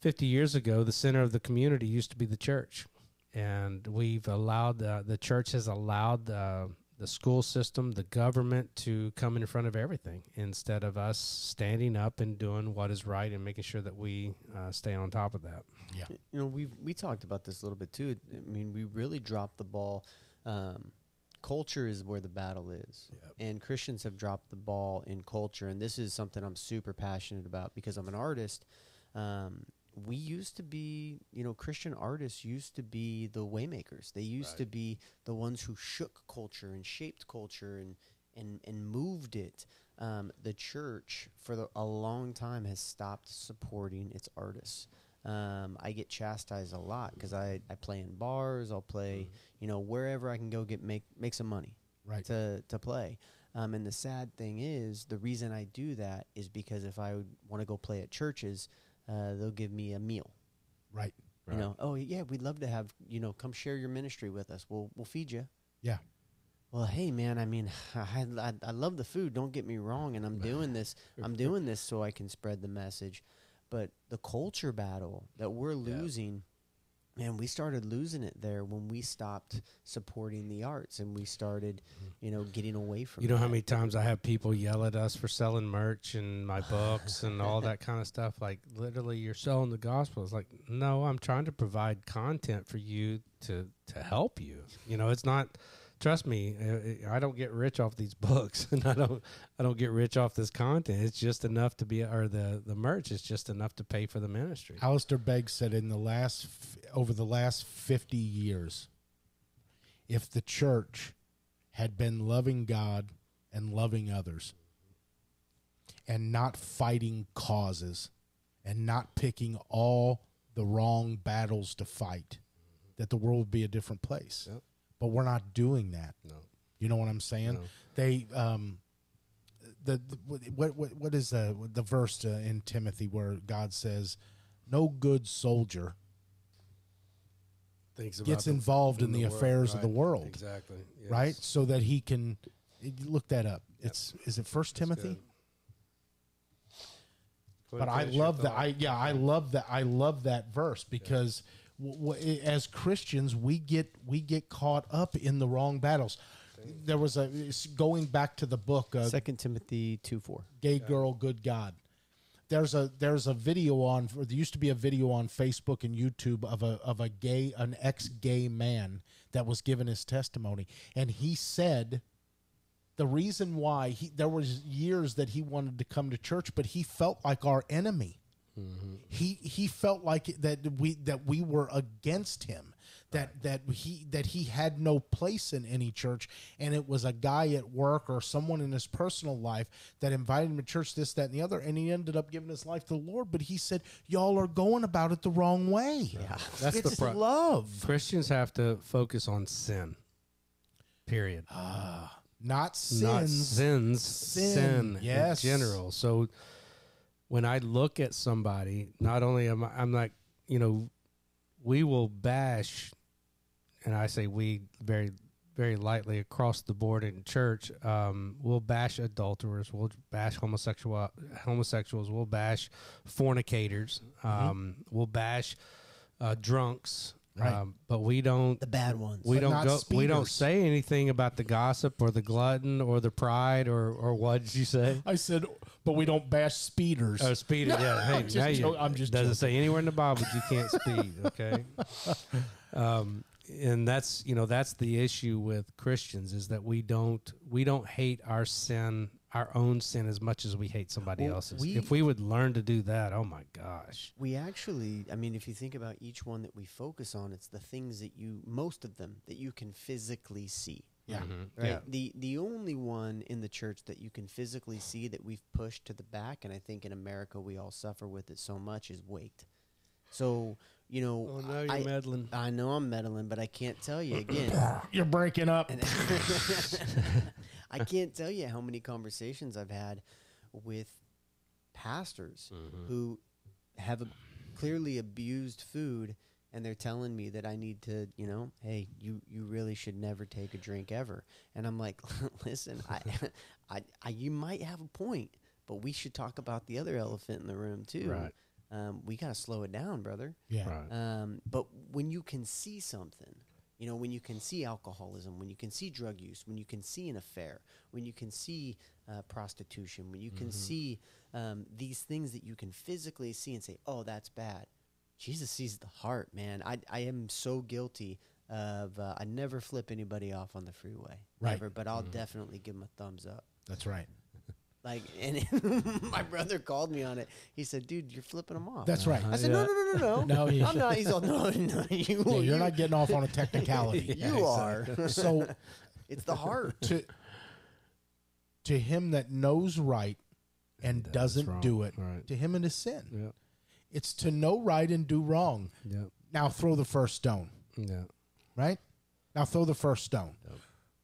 50 years ago, the center of the community used to be the church. And we've allowed, uh, the church has allowed uh, the school system, the government to come in front of everything instead of us standing up and doing what is right and making sure that we uh, stay on top of that. Yeah. You know, we we talked about this a little bit too. I mean, we really dropped the ball. Um, culture is where the battle is, and Christians have dropped the ball in culture. And this is something I'm super passionate about because I'm an artist. Um, we used to be, you know, Christian artists used to be the waymakers. They used to be the ones who shook culture and shaped culture and and and moved it. Um, the church for the, a long time has stopped supporting its artists. Um, I get chastised a lot because I, I play in bars. I'll play, you know, wherever I can go get make make some money Right. to to play. Um, and the sad thing is, the reason I do that is because if I would want to go play at churches, uh, they'll give me a meal. Right. You know, oh yeah, we'd love to have you know come share your ministry with us. We'll we'll feed you. Yeah. Well, hey man, I mean, I, I I love the food. Don't get me wrong, and I'm doing this. I'm doing this so I can spread the message. But the culture battle that we're losing, man, we started losing it there when we stopped supporting the arts and we started, you know, getting away from. It. You know how many times I have people yell at us for selling merch and my books and all that kind of stuff? Like, literally, you're selling the gospel. It's like, no, I'm trying to provide content for you to to help you. You know, it's not. Trust me, uh, I don't get rich off these books, and I don't I don't get rich off this content. It's just enough to be, or the the merch is just enough to pay for the ministry. Alistair Begg said in the last f- over the last 50 years if the church had been loving God and loving others and not fighting causes and not picking all the wrong battles to fight that the world would be a different place. Yep. But we're not doing that. No. You know what I'm saying? No. They um the, the what what what is the the verse uh, in Timothy where God says no good soldier gets the- involved in the, world, affairs of the world, Exactly. Yes. right? So that he can look that up. It's is it First Timothy? But I love that. I yeah, I love that. I love that verse because w- w- as Christians, we get we get caught up in the wrong battles. There was a going back to the book uh, Second Timothy two four. gay girl good god there's a there's a video on or there used to be a video on facebook and youtube of a of a gay an ex-gay man that was given his testimony. And he said the reason why he there was years that he wanted to come to church but he felt like our enemy. Mm-hmm. He he felt like that we that we were against him that that he that he had no place in any church and it was a guy at work or someone in his personal life that invited him to church this that and the other and he ended up giving his life to the lord but he said y'all are going about it the wrong way Yeah. That's it's the pro- love Christians have to focus on sin. Period. Ah. not sins Not sins, Sin, sin, yes. in general. So when I look at somebody, not only am I, I'm like, you know, we will bash, and I say we very, very lightly across the board in church. Um, we'll bash adulterers. We'll bash homosexual homosexuals. We'll bash fornicators. Mm-hmm. Um, we'll bash uh, drunks. Right. Um, but we don't The bad ones. we But don't not go. We don't say anything about the gossip or the glutton or the pride or or what did you say? i said but we don't bash speeders Oh, speed it. Yeah. Hey, just now you. I'm just doesn't joking. say anywhere in the Bible that you can't speed. Okay. um, and that's you know that's the issue with Christians is that we don't we don't hate our sin our own sin as much as we hate somebody Well, else's. we- if we would learn to do that, oh my gosh. We actually, I mean, if you think about each one that we focus on, it's the things that you, most of them, that you can physically see. yeah Mm-hmm. Right. Yeah. The the only one in the church that you can physically see that we've pushed to the back, and I think in America we all suffer with it so much, is weight. So you know, Oh, now you're I, meddling. I know I'm meddling, but I can't tell you again. you're breaking up I can't tell you how many conversations I've had with pastors mm-hmm. who have a, clearly abused food and they're telling me that I need to, you know, hey, you you really should never take a drink ever. And I'm like, listen, I, I, I you might have a point, but we should talk about the other elephant in the room too. Right. Um, we gotta slow it down, brother. yeah Right. Um, but when you can see something, you know, when you can see alcoholism, when you can see drug use, when you can see an affair, when you can see uh, prostitution, when you can see um, these things that you can physically see and say, oh, that's bad. Jesus sees the heart, man. I, I am so guilty of, uh, I never flip anybody off on the freeway. Right. Never, but I'll definitely give them a thumbs up. that's right Like, and my brother called me on it. He said, dude, you're flipping them off. that's right I said, no, no, no, no, no. No, I'm not. He's all, no, no, you, Yeah, you're you- not getting off on a technicality you are. so it's the heart. to to him that knows right and does doesn't do it Right. to him it is sin Yeah. it's to know right and do wrong Yeah. now throw the first stone Yeah. right now throw the first stone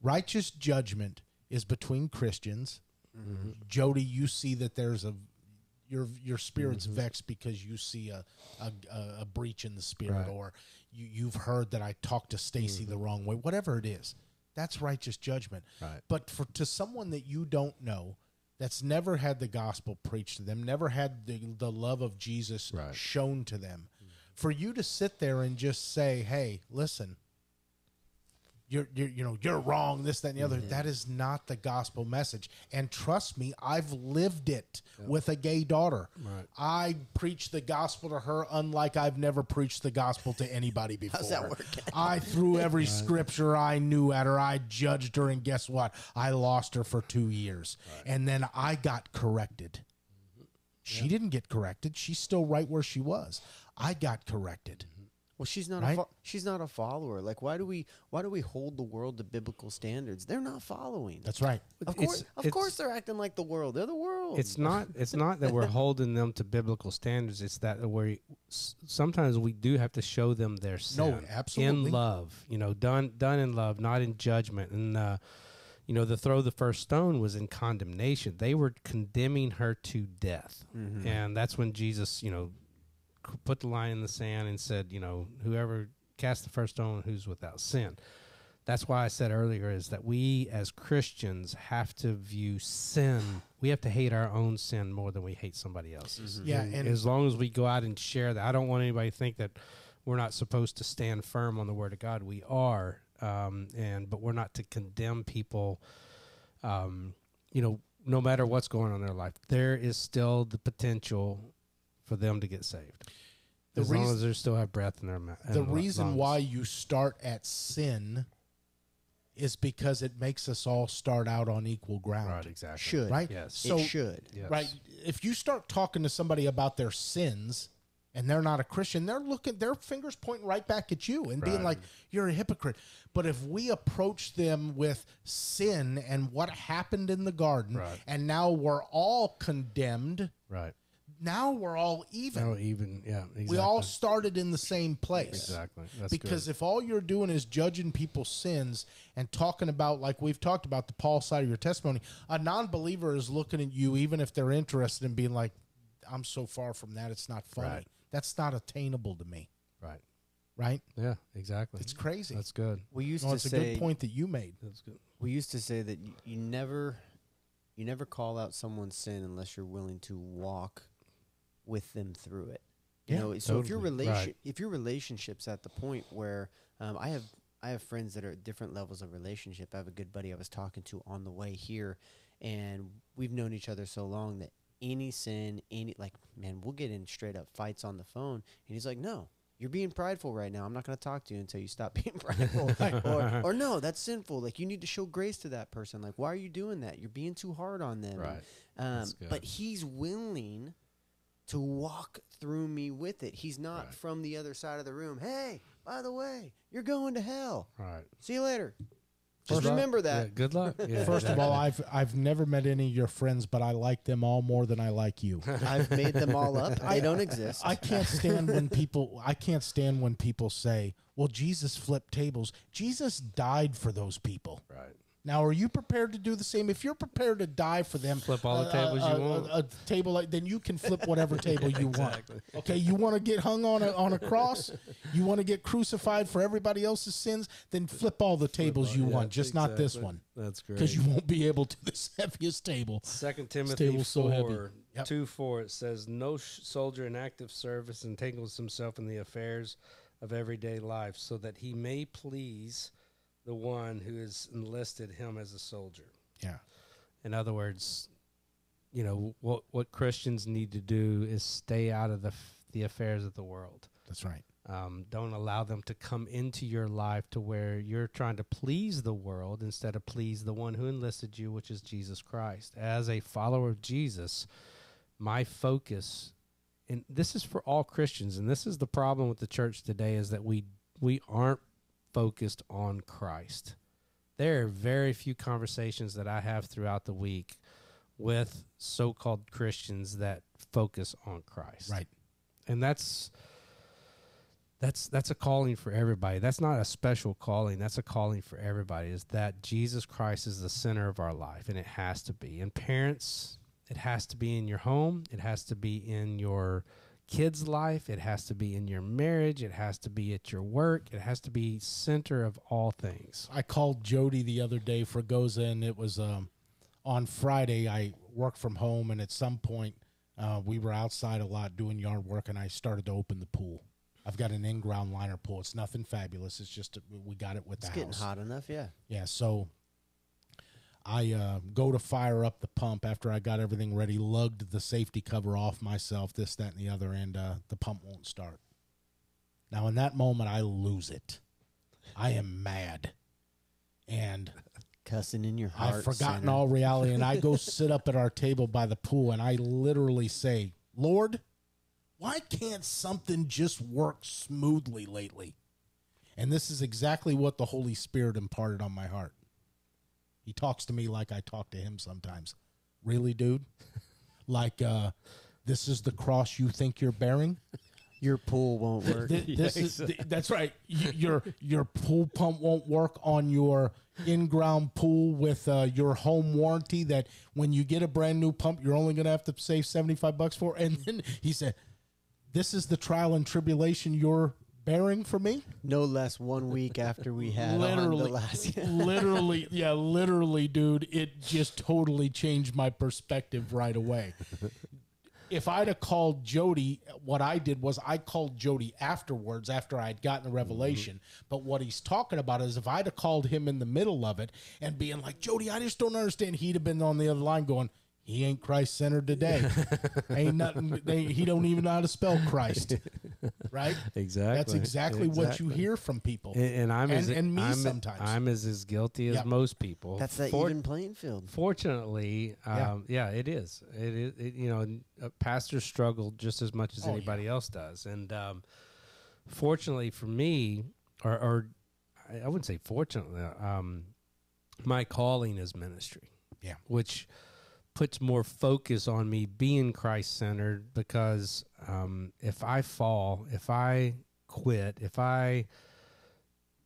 righteous judgment is between christians Mm-hmm. jody you see that there's a your your spirit's mm-hmm. vexed because you see a, a a- breach in the spirit Right. or you you've heard that i talked to stacy the mm-hmm. wrong way whatever it is that's righteous judgment Right. but for to someone that you don't know that's never had the gospel preached to them never had the, the love of jesus Right. shown to them for you to sit there and just say hey listen you're, you're you know you're wrong this that and the other. Mm-hmm. That is not the gospel message. And trust me i've lived it with a gay daughter. Right. i preached the gospel to her unlike i've never preached the gospel to anybody before How's that working? i threw every scripture i knew at her. I judged her and guess what? I lost her for two years. And then i got corrected. Mm-hmm. She didn't get corrected. She's still right where she was. I got corrected Well, she's not Right? a fo- she's not a follower. Like, why do we why do we hold the world to biblical standards? They're not following. that's right of It's- course, of course, they're acting like the world. They're the world. It's not. It's not that we're holding them to biblical standards. It's that we sometimes we do have to show them their sin. absolutely. In love, you know, done done in love, not in judgment. And uh, you know, the throw the first stone was in condemnation. They were condemning her to death, and that's when Jesus, you know, c- put the line in the sand and said, you know, whoever cast the first stone, who's without sin. That's why I said earlier is that we as Christians have to view sin. We have to hate our own sin more than we hate somebody else's. Yeah, and- as long as we go out and share that, I don't want anybody to think that we're not supposed to stand firm on the Word of God. We are, um, and but we're not to condemn people. Um, you know, no matter what's going on in their life, there is still the potential for them to get saved. The as long reason- as they still have breath in their mouth. the reason why you start at sin is because it makes us all start out on equal ground. right, exactly, should Right? Yes. it So- should. Yes. Right? If you start talking to somebody about their sins and they're not a Christian, they're looking, their fingers pointing right back at you and being like, "You're a hypocrite." But if we approach them with sin and what happened in the garden, Right. and now we're all condemned, Right. Now we're all even. No, even yeah. Exactly. We all started in the same place. exactly. That's because good. if all you're doing is judging people's sins and talking about like we've talked about the paul side of your testimony a non-believer is looking at you even if they're interested in being like i'm so far from that it's not funny Right. that's not attainable to me right. right Yeah. Exactly. it's crazy That's good. We used no, to it's a say good point that you made That's good. we used to say that you, you never you never call out someone's sin unless you're willing to walk with them through it. You Yeah, know, so if your totally. relation Right. if your relationship's at the point where um, I have I have friends that are at different levels of relationship. I have a good buddy I was talking to on the way here, and we've known each other so long that any sin, any like man, we'll get in straight up fights on the phone, and he's like, no. You're being prideful right now. I'm not going to talk to you until you stop being prideful. or, or no, that's sinful. Like you need to show grace to that person. Like why are you doing that? You're being too hard on them. Right. Um, but he's willing to walk through me with it. He's not Right. from the other side of the room. Hey, by the way, you're going to hell. Right. See you later. Just First- remember Yeah, that. good luck. Yeah, first of all i've i've never met any of your friends but i like them all more than i like you I've made them all up. They don't exist. I can't stand when people I can't stand when people say, "Well, Jesus flipped tables." Jesus died for those people. right. Now, are you prepared to do the same? If you're prepared to die for them, Flip all the uh, tables you uh, want. A, a table like then you can flip whatever table you Exactly. want. Okay, you want to get hung on a on a cross, you want to get crucified for everybody else's sins, then flip all the tables you Yeah, want, just not this one, That's great. because you won't be able to this heaviest table. Second Timothy table's so heavy. Yep. two four it says no sh- soldier in active service entangles himself in the affairs of everyday life so that he may please the one who has enlisted him as a soldier. Yeah, In other words, you know what what Christians need to do is stay out of the f- the affairs of the world. that's right. Um, don't allow them to come into your life to where you're trying to please the world instead of please the one who enlisted you, which is Jesus Christ. As a follower of Jesus, my focus, and this is for all Christians, and this is the problem with the church today, is that we we aren't focused on Christ. There are very few conversations that I have throughout the week with so-called Christians that focus on Christ. Right. and that's that's that's a calling for everybody. That's not a special calling. That's a calling for everybody is that jesus christ is the center of our life and it has to be. And parents it has to be in your home. It has to be in your kids life it has to be in your marriage it has to be at your work it has to be center of all things I called Jody the other day for Goza, and it was um, on Friday. I worked from home, and at some point, uh, we were outside a lot doing yard work, and I started to open the pool. I've got an in-ground liner pool. It's nothing fabulous. It's just we got it with that. it's the getting hot enough, yeah. Yeah, so I uh, go to fire up the pump after I got everything ready, lugged the safety cover off myself, this, that, and the other, and uh, the pump won't start. Now, in that moment, I lose it. I am mad. And Cussing in your heart. I've forgotten sinner. all reality, and I go sit up at our table by the pool, and I literally say, Lord, why can't something just work smoothly lately? And this is exactly what the Holy Spirit imparted on my heart. He talks to me like I talk to him sometimes. Really, dude? like, uh, this is the cross you think you're bearing? Your pool won't work. Th- this is th- that's right. Y- Your your pool pump won't work on your in-ground pool with uh, your home warranty. That when you get a brand new pump, you're only going to have to save seventy-five bucks for. And then he said, "This is the trial and tribulation you're bearing for me." no less one week after we had on the literally, last. literally, yeah, literally, dude. It just totally changed my perspective right away. If I'd have called Jody, what I did was I called Jody afterwards after I'd gotten the revelation. Mm-hmm. But what he's talking about is if I'd have called him in the middle of it and being like, Jody, I just don't understand, he'd have been on the other line going, he ain't Christ centered today. ain't nothing. They, he don't even know how to spell Christ, right? exactly. That's exactly, what you hear from people. And, and I'm as And- and me I'm, sometimes. I'm as as guilty as Yep. most people. That's that For- even playing field. Fortunately, Yeah. um, yeah. it is. It is. It, you know, uh, pastors struggle just as much as Oh, yeah. anybody else does, and um, fortunately for me, or, or I I wouldn't say fortunately, um, my calling is ministry. Yeah. which puts more focus on me being Christ centered because um, if I fall, if I quit, if I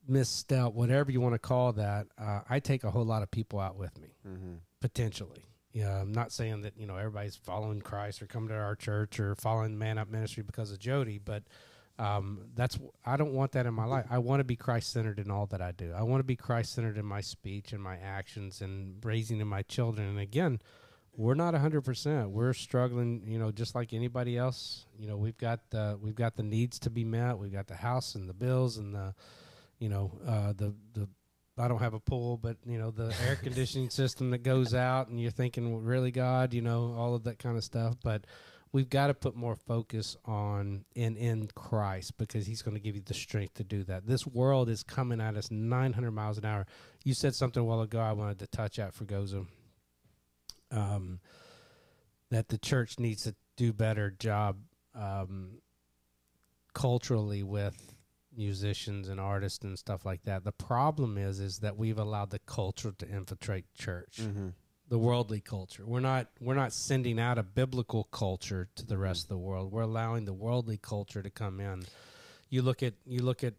misstep, whatever you want to call that, uh, I take a whole lot of people out with me Mm-hmm. potentially. Yeah, I'm not saying that you know everybody's following Christ or coming to our church or following Man Up Ministry because of Jody, but um, that's I don't want that in my life. I want to be Christ centered in all that I do. I want to be Christ centered in my speech and my actions and raising in my children. And again, we're not 100. percent We're struggling, you know, just like anybody else. You know, we've got the we've got the needs to be met. We've got the house and the bills and the, you know, uh, the the I don't have a pool, but you know the air conditioning system that goes out, and you're thinking, well, really, God, you know, all of that kind of stuff. But we've got to put more focus on in in Christ because He's going to give you the strength to do that. This world is coming at us 900 miles an hour. You said something a while ago. I wanted to touch at for Goza. Um, that the church needs to do better job um, culturally with musicians and artists and stuff like that. The problem is is that we've allowed the culture to infiltrate church. Mm-hmm. The worldly culture. We're not we're not sending out a biblical culture to the rest of the world. We're allowing the worldly culture to come in. You look at you look at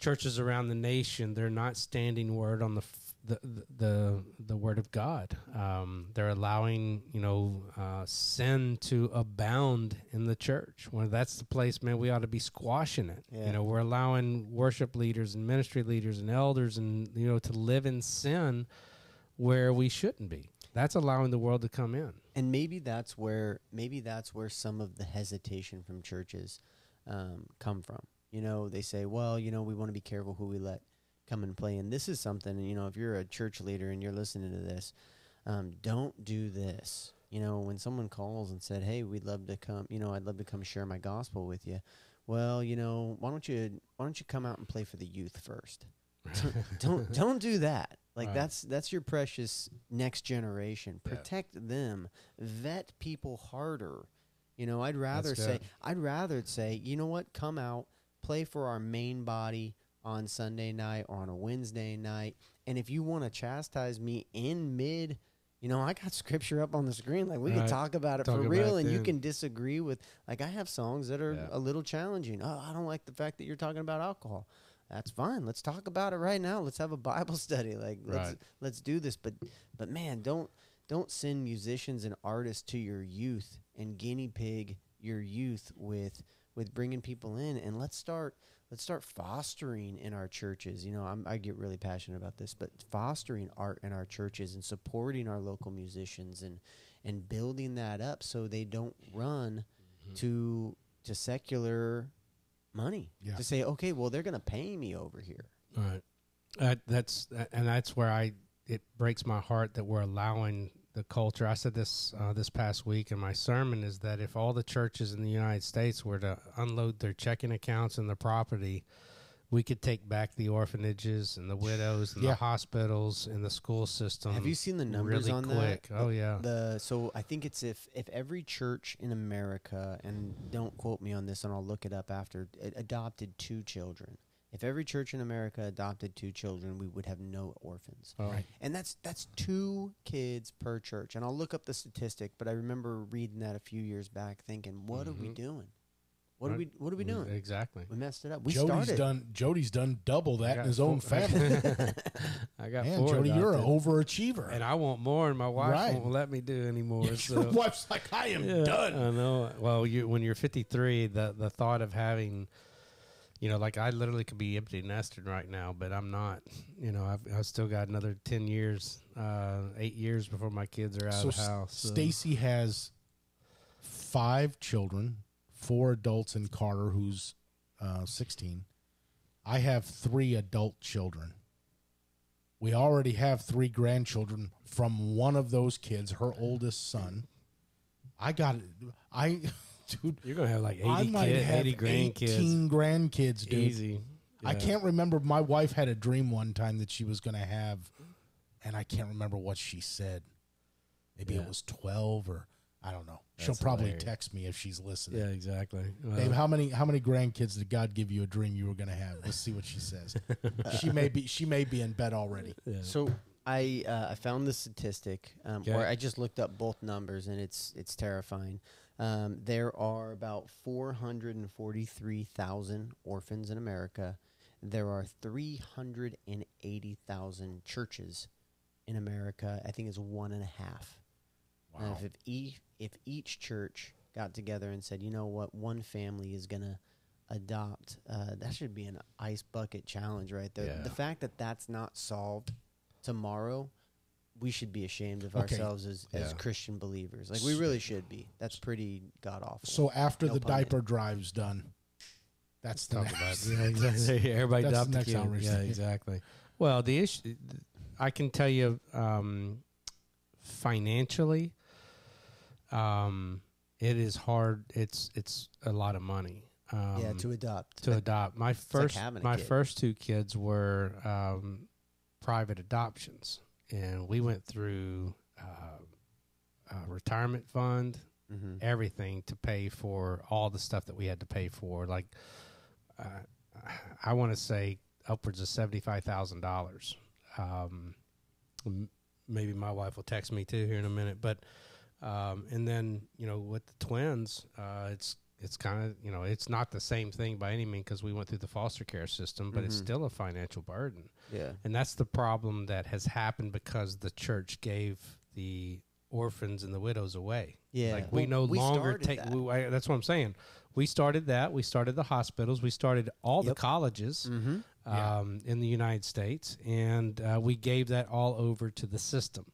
churches around the nation, they're not standing word on the the the the word of God. Um, they're allowing you know uh, sin to abound in the church. Well, that's the place, man. We ought to be squashing it. Yeah. You know, we're allowing worship leaders and ministry leaders and elders and you know to live in sin where we shouldn't be. That's allowing the world to come in. and maybe that's where maybe that's where some of the hesitation from churches um, come from. You know, they say, "Well, you know, we want to be careful who we let come and play." And this is something, you know, if you're a church leader and you're listening to this, um, don't do this. You know, when someone calls and said, "Hey, we'd love to come," you know, I'd love to come share my gospel with you. Well, you know, why don't you why don't you come out and play for the youth first? don't don't do that. Like Right. that's that's your precious next generation. Yeah. Protect them. Vet people harder. You know, I'd rather say. I'd rather say, you know what, come out, play for our main body on Sunday night or on a Wednesday night. And if you want to chastise me in mid you know, I got scripture up on the screen. Like we can talk about it Talk for about real, it and you can disagree with. Like I have songs that are Yeah. a little challenging. Oh, I don't like the fact that you're talking about alcohol. That's fine. Let's talk about it right now. Let's have a Bible study. Like let's Right. let's do this. But but man, don't don't send musicians and artists to your youth and guinea pig your youth with with bringing people in and let's start let's start fostering in our churches you know I'm, i get really passionate about this but fostering art in our churches and supporting our local musicians and and building that up so they don't run to to secular money Yeah. to say okay well they're going to pay me over here Right. Uh, that's and that's where I it breaks my heart that we're allowing the culture. I said this uh, this past week in my sermon is that if all the churches in the United States were to unload their checking accounts and their property, we could take back the orphanages and the widows and Yeah. the hospitals and the school system. have you seen the numbers really on quick? that Oh yeah. the so I think it's if if every church in America and don't quote me on this and I'll look it up after a- adopted two children. If every church in America adopted two children, we would have no orphans. Oh, Right. And that's that's two kids per church. And I'll look up the statistic, but I remember reading that a few years back thinking, what are we Mhm. doing? What are we what are we doing? Exactly. We messed it up. We Jody's started done. Jody's done double that in got his own family. I got Man, four. Jody, you're an overachiever. and I want more, and my wife Right. won't let me do anymore. Your so. wife's like, I am Yeah, done. I know. Well, you when you're 53, the the thought of having, you know, like I literally could be empty nested right now, but I'm not. You know, I've I've still got another 10 years, uh, eight years before my kids are out so of the house. so- Stacy has five children, four adults, and Carter, who's uh, 16. I have three adult children. We already have three grandchildren from one of those kids, her oldest son. I got it I dude. You're gonna have like 80 I might kid, have 80 grandkids. 18 grandkids, dude. Easy. I can't remember. My wife had a dream one time that she was going to have, and I can't remember what she said. Maybe Yeah. it was 12 or I don't know. She'll probably hilarious. text me if she's listening. Yeah, exactly. Well, Babe, how many how many grandkids did God give you a dream you were going to have? Let's see what she says. she may be she may be in bed already. yeah. So I uh, I found the statistic, um, Okay. or I just looked up both numbers, and it's it's terrifying. Um, there are about four hundred and forty three thousand orphans in America. There are three hundred and eighty thousand churches in America. I think it's one and a half. Wow. if if each if each church got together and said, you know what, one family is gonna adopt, uh, that should be an ice bucket challenge right there. Yeah. The fact that that's not solved tomorrow, we should be ashamed of Okay. ourselves as, as Yeah. Christian believers. Like we really should be. That's pretty god awful. So after No the pun diaper drive's done, that's the talk about next. yeah, exactly. Everybody That's the adopt a next kid. outrage Yeah, thing. exactly. Well, the issue, I can tell you, um, financially, um, it is hard. It's it's a lot of money. Um, yeah, to adopt. to adopt. My first having a my kid. first two kids were um, private adoptions, and we went through uh, a retirement fund, hmm everything to pay for all the stuff that we had to pay for. Like, uh, I want to say upwards of seventy five thousand dollars. Um, m- maybe my wife will text me too here in a minute, but um, and then you know with the twins, uh, it's it's kind of you know it's not the same thing by any means because we went through the foster care system, but it's Mhm. still a financial burden. Yeah. And that's the problem that has happened because the church gave the orphans and the widows away. Yeah. Like we Well, no we longer take. that. We, I, that's what I'm saying. We started that. We started the hospitals. We started all the colleges Mm-hmm. Yeah. um, in the United States, and uh, we gave that all over to the system.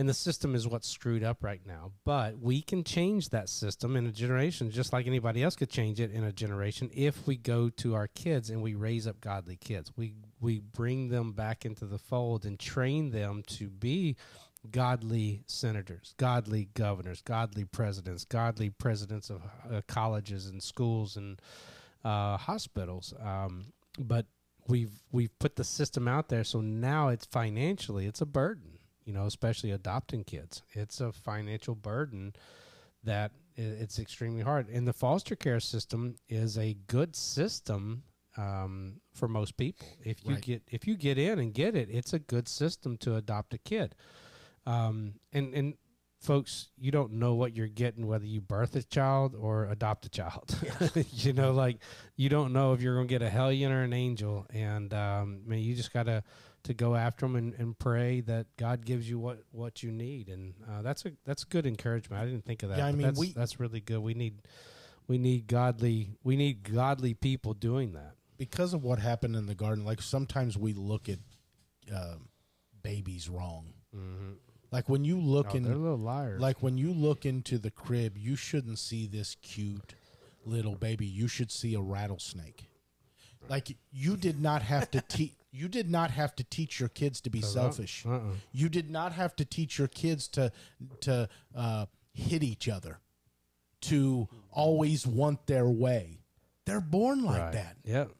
And the system is what's screwed up right now. But we can change that system in a generation, just like anybody else could change it in a generation, if we go to our kids and we raise up godly kids. We we bring them back into the fold and train them to be godly senators, godly governors, godly presidents, godly presidents of uh, colleges and schools and uh, hospitals. Um, but we've we've put the system out there, so now it's financially it's a burden. You know, especially adopting kids, it's a financial burden that it's extremely hard. And the foster care system is a good system um, for most people. If you Right. get if you get in and get it, it's a good system to adopt a kid. Um, and and folks, you don't know what you're getting whether you birth a child or adopt a child. you know, like you don't know if you're going to get a hellion or an angel, and um, I mean, you just gotta to go after them and, and pray that God gives you what, what you need, and uh, that's a that's good encouragement. I didn't think of that. Yeah, I mean, that's, we- that's really good. We need we need godly we need godly people doing that. because of what happened in the garden, like sometimes we look at um, babies wrong. Mm-hmm. Like when you look Oh, in, they're little liars. like when you look into the crib, you shouldn't see this cute little baby. You should see a rattlesnake. Like you did not have to teach. You did not have to teach your kids to be selfish. Uh-uh. You did not have to teach your kids to to uh, hit each other, to always want their way. They're born like right. that, Yep.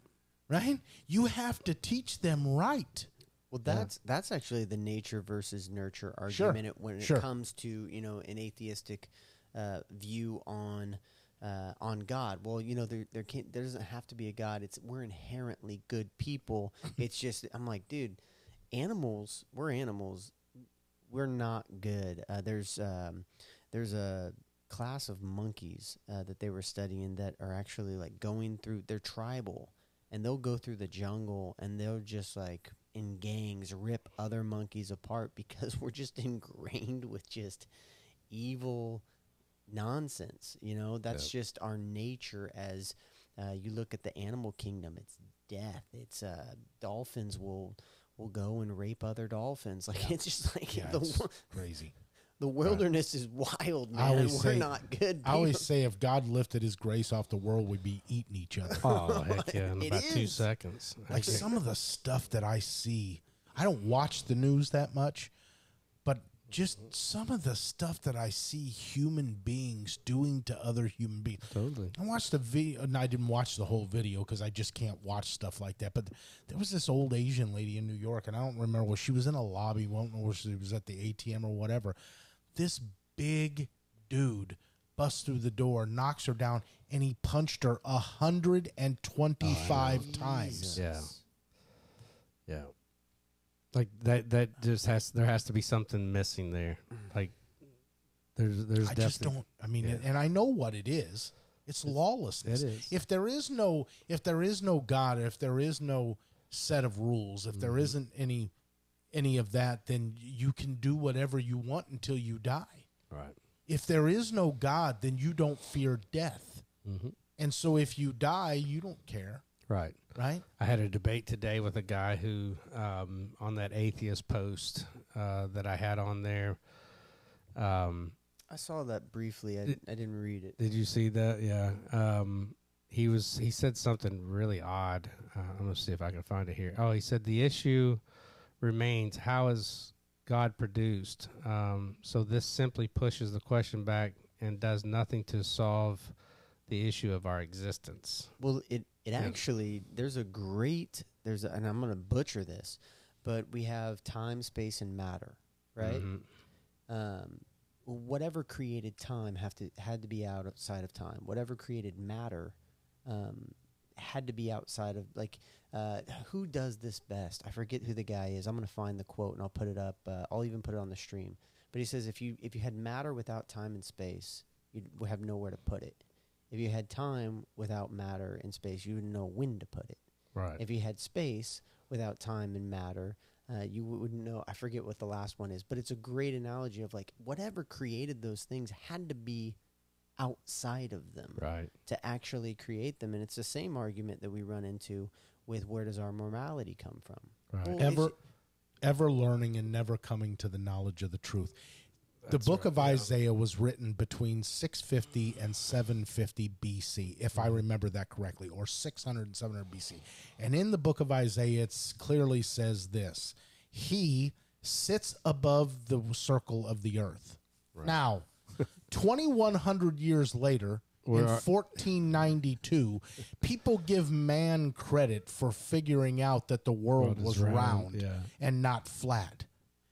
right? You have to teach them right. Well, that's that's actually the nature versus nurture argument it- when it sure. comes to you know an atheistic uh, view on uh, on God. Well, you know there there can't there doesn't have to be a God. It's we're inherently good people. it's just I'm like, dude, animals. We're animals. We're not good. Uh, there's um, there's a class of monkeys uh, that they were studying that are actually like going through. They're tribal and they'll go through the jungle and they'll just like in gangs rip other monkeys apart because we're just ingrained with just evil nonsense you know? That's just our nature as uh, you look at the animal kingdom it's death. It's uh, dolphins will will go and rape other dolphins. Like it's just like Yeah, the, it's crazy. the wilderness is wild man. I we're say- not good I always say if God lifted His grace off the world, we'd be eating each other. Oh heck yeah! In It about two seconds. like some of the stuff that I see, I don't watch the news that much, just mm-hmm. some of the stuff that I see human beings doing to other human beings. Totally. I watched the video, and I didn't watch the whole video because I just can't watch stuff like that. But there was this old Asian lady in New York, and I don't remember where she was in a lobby, won't know where she was at the ATM or whatever. This big dude busts through the door, knocks her down, and he punched her a hundred and twenty-five oh, times. Yeah. Yeah. Like that that just has there has to be something missing there. Like there's there's I just don't. I mean, Yeah. and I know what it is. It's lawlessness. it is. If there is no, if there is no God, if there is no set of rules, if Mm-hmm. there isn't any, any of that, then you can do whatever you want until you die. right. If there is no God, then you don't fear death, Mm-hmm. and so if you die, you don't care, Right. right? I had a debate today with a guy who, um, on that atheist post uh, that I had on there. Um, I saw that briefly. I, Did- I didn't read it. did you see that? Yeah. Um, he was. He said something really odd. Uh, I'm gonna see if I can find it here. Oh, he said the issue remains: How is God produced? Um, so this simply pushes the question back and does nothing to solve the issue of our existence. Well, it it actually there's a great there's a, and I'm going to butcher this, but we have time, space, and matter, right? Mhm. Um, whatever created time have to had to be outside of time. Whatever created matter um, had to be outside of like uh, who does this best? I forget who the guy is. I'm going to find the quote and I'll put it up. Uh, I'll even put it on the stream. But he says if you if you had matter without time and space, you'd have nowhere to put it. If you had time without matter and space, you wouldn't know when to put it. Right. If you had space without time and matter, uh, you wouldn't know. I forget what the last one is, but it's a great analogy of like whatever created those things had to be outside of them right. to actually create them. And it's the same argument that we run into with where does our morality come from? Right. Well, ever ever learning and never coming to the knowledge of the truth. The That's book right, of yeah. Isaiah was written between 650 and 750 BC, if Mm-hmm. I remember that correctly, or 600 and 700 BC. And in the book of Isaiah, it clearly says this He sits above the circle of the earth. Now, 2,100 years later, in Where are- 1492, people give man credit for figuring out that the world World was round, round, yeah. and not flat.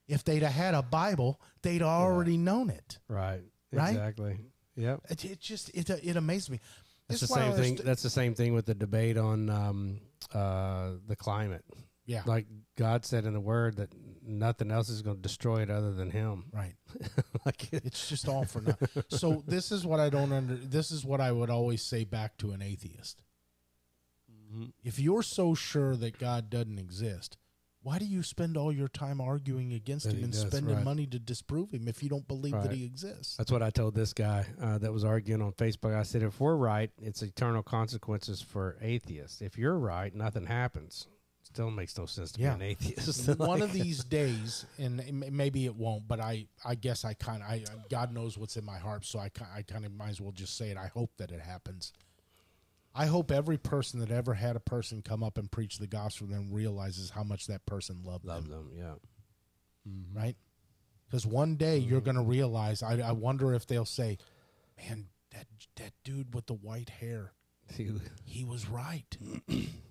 If they'd have had a Bible, they'd already known it. Right. Right? Exactly. Yep. It, it just it it amazed me. That's This the is why I same thing. underst- That's the same thing with the debate on um, uh, the climate. Yeah, Like God said in the Word that nothing else is going to destroy it other than Him. right. like it, It's just all for nothing. so this is what I don't under. This is what I would always say back to an atheist. If you're so sure that God doesn't exist, why do you spend all your time arguing against him and spending right. money to disprove him if you don't believe that he exists? that's what I told this guy uh, that was arguing on Facebook. I said, if we're right, it's eternal consequences for atheists. If you're right, nothing happens. Still makes no sense to Yeah. be an atheist. One of these days, and maybe it won't, but I, I guess I kind of, I, God knows what's in my heart, so I, I kind of might as well just say it. I hope that it happens. I hope every person that ever had a person come up and preach the gospel to them realizes how much that person loved love them, them. Yeah. Mm-hmm. right? Because one day mm-hmm. you're going to realize. I, I wonder if they'll say, "Man, that that dude with the white hair, he was right.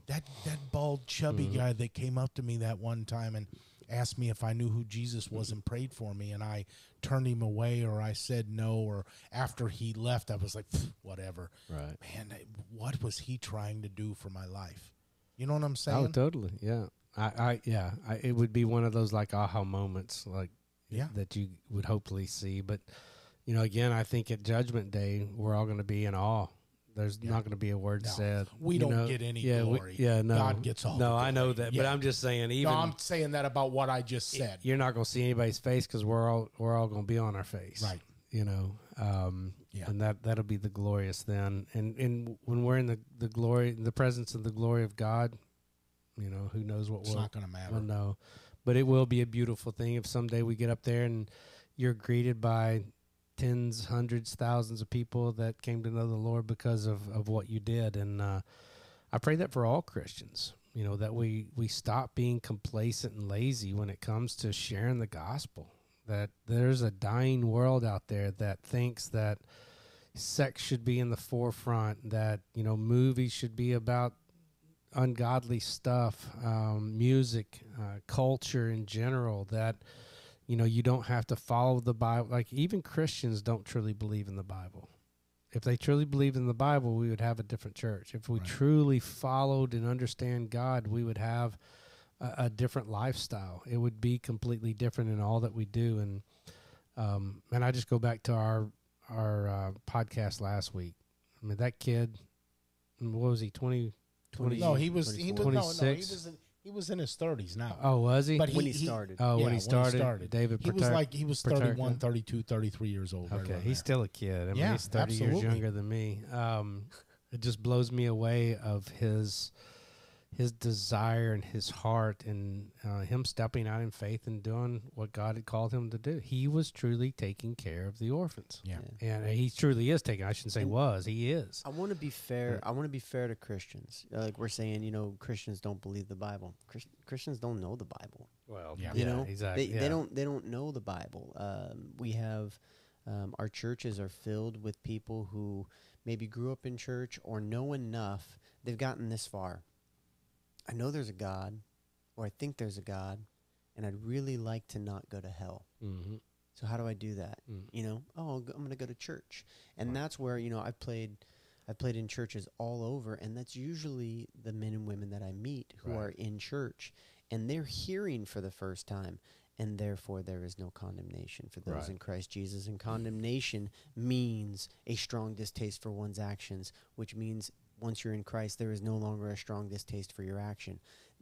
that that bald chubby mm-hmm. guy that came up to me that one time and asked me if I knew who Jesus was mm-hmm. and prayed for me and I turned him away or I said no or after he left I was like whatever. right. Man, what was he trying to do for my life? You know what I'm oh, saying? Oh, totally. Yeah. I, I yeah. I, it would be one of those like aha moments, like Yeah. that you would hopefully see. But you know, again, I think at Judgment Day, we're all going to be in awe. There's Yeah. not going to be a word No. said. We don't know? get any yeah, we- glory. yeah, no. God gets all No, I know that, but I'm just saying, even no, I'm saying that about what I just said. you're not going to see anybody's face because we're all we're all going to be on our face, Right. You know, um, Yeah. and that that'll be the glorious then. And and when we're in the the glory, the presence of the glory of God, you know, who knows what It's will not going to matter. well, no, but it will be a beautiful thing if someday we get up there and you're greeted by tens, hundreds, thousands of people that came to know the Lord because of, of what you did. And uh, I pray that for all Christians, you know, that we, we stop being complacent and lazy when it comes to sharing the gospel. that there's a dying world out there that thinks that sex should be in the forefront, that you know movies should be about ungodly stuff, um, music, uh, culture in general. That you know you don't have to follow the Bible. Like even Christians don't truly believe in the Bible. If they truly believed in the Bible, we would have a different church. If we Right. truly followed and understand God, we would have a, a different lifestyle. It would be completely different in all that we do. And um, and I just go back to our our uh, podcast last week. I mean, that kid, what was he, 20, 20 No, he was he was 24. no, no, he 26? was he was in his thirties now. Oh, was he? But when he started. oh, yeah, when he started, David he was like he was Paterka. 31, 32, 33 years old. Okay, around he's there. still a kid. I mean, Yeah, he's 30 years younger than me. Um, it just blows me away of his his desire and his heart and uh, him stepping out in faith and doing what God had called him to do. He was truly taking care of the orphans. yeah. And he truly is taking. I shouldn't say And- was. He is. I want to be fair. I want to be fair to Christians. Uh, Like we're saying, you know, Christians don't believe the Bible. Chris- Christians don't know the Bible. Well, Yeah. You know, exactly. They, yeah. they don't. They don't know the Bible. Um, we have um, our churches are filled with people who maybe grew up in church or know enough. They've gotten this far. I know there's a God, or I think there's a God, and I'd really like to not go to hell. Mhm. So how do I do that? Mm. You know, oh, I'm going to go to church, and Right. that's where you know I've played. I've played in churches all over, and that's usually the men and women that I meet who Right. are in church, and they're hearing for the first time, and therefore there is no condemnation for those Right. in Christ Jesus. And condemnation means a strong distaste for one's actions, which means once you're in Christ, there is no longer a strong distaste for your action.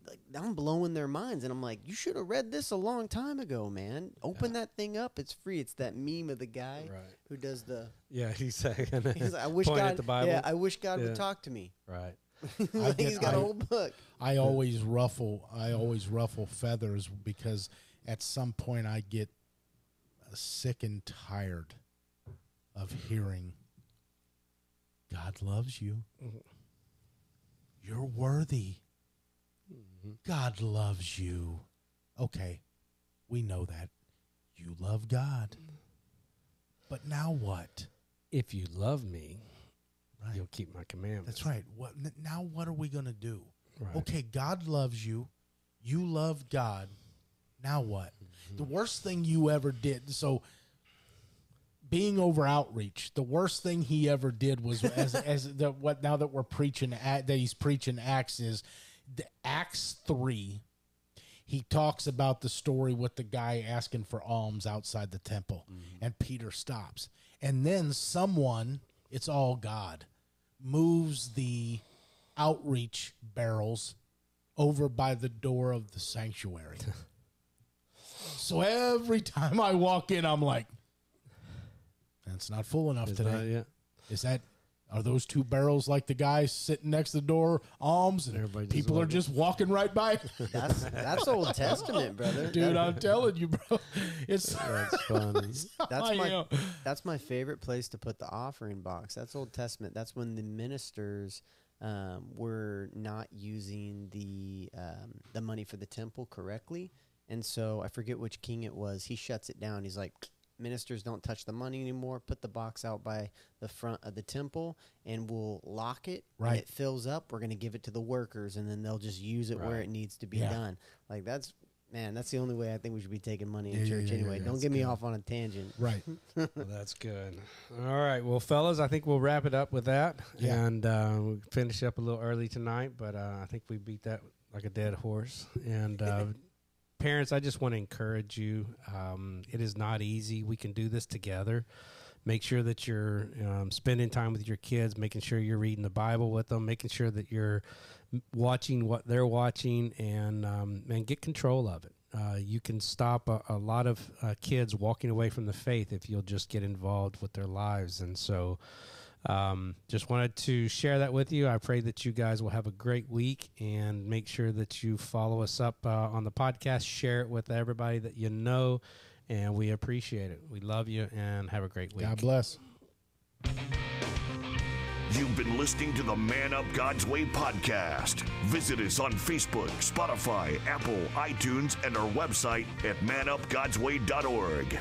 Like I'm blowing their minds, and I'm like, you should have read this a long time ago, man. Open that thing up; it's free. It's that meme of the guy Right. who does the. Yeah, he's saying. He's like, I wish God. at the Bible. Yeah, I wish God Yeah. would talk to me. right. like get- he's got a I- whole book. I always ruffle I always ruffle feathers because at some point I get sick and tired of hearing God loves you. Mhm. You're worthy. Mhm. God loves you. Okay. We know that. You love God. But now what? If you love me, Right. you'll keep my commandments. That's right. What now what are we going to do? Right. Okay, God loves you. You love God. Now what? The worst thing you ever did. So being over outreach, the worst thing he ever did was as as the what now that we're preaching at that he's preaching Acts is the Acts 3 he talks about the story with the guy asking for alms outside the temple mm-hmm. and Peter stops. And then someone, it's all God, moves the outreach barrels over by the door of the sanctuary. so every time I walk in, I'm like, that's not full enough Is today. that- yeah. Is that are those two barrels like the guy sitting next to the door, alms, and Everybody just people are just walking right by? That's that's Old Testament, brother. Dude, I'm telling you, bro. It's That's funny. That's I my know. that's my favorite place to put the offering box. That's Old Testament. That's when the ministers um, were not using the um, the money for the temple correctly, and so I forget which king it was. He shuts it down. He's like, ministers don't touch the money anymore. Put the box out by the front of the temple, and we'll lock it. When Right. it fills up, we're gonna give it to the workers, and then they'll just use it where it needs to be Yeah. done. Like that's. Man, that's the only way I think we should be taking money in Yeah, yeah, church yeah, yeah, anyway. yeah. Don't That's get me good. off on a tangent. right. Well, that's good. All right. Well, fellas, I think we'll wrap it up with that. Yeah. And uh, we finish up a little early tonight, but uh, I think we beat that like a dead horse. And uh, parents, I just want to encourage you. Um, it is not easy. We can do this together. Make sure that you're um, spending time with your kids, making sure you're reading the Bible with them, making sure that you're watching what they're watching, and um, and get control of it. Uh, you can stop a, a lot of uh, kids walking away from the faith if you'll just get involved with their lives. And so, um, just wanted to share that with you. I pray that you guys will have a great week and make sure that you follow us up uh, on the podcast, share it with everybody that you know, and we appreciate it. We love you and have a great week. God bless. You've been listening to the Man Up God's Way podcast. Visit us on Facebook, Spotify, Apple, iTunes, and our website at manupgodsway.org.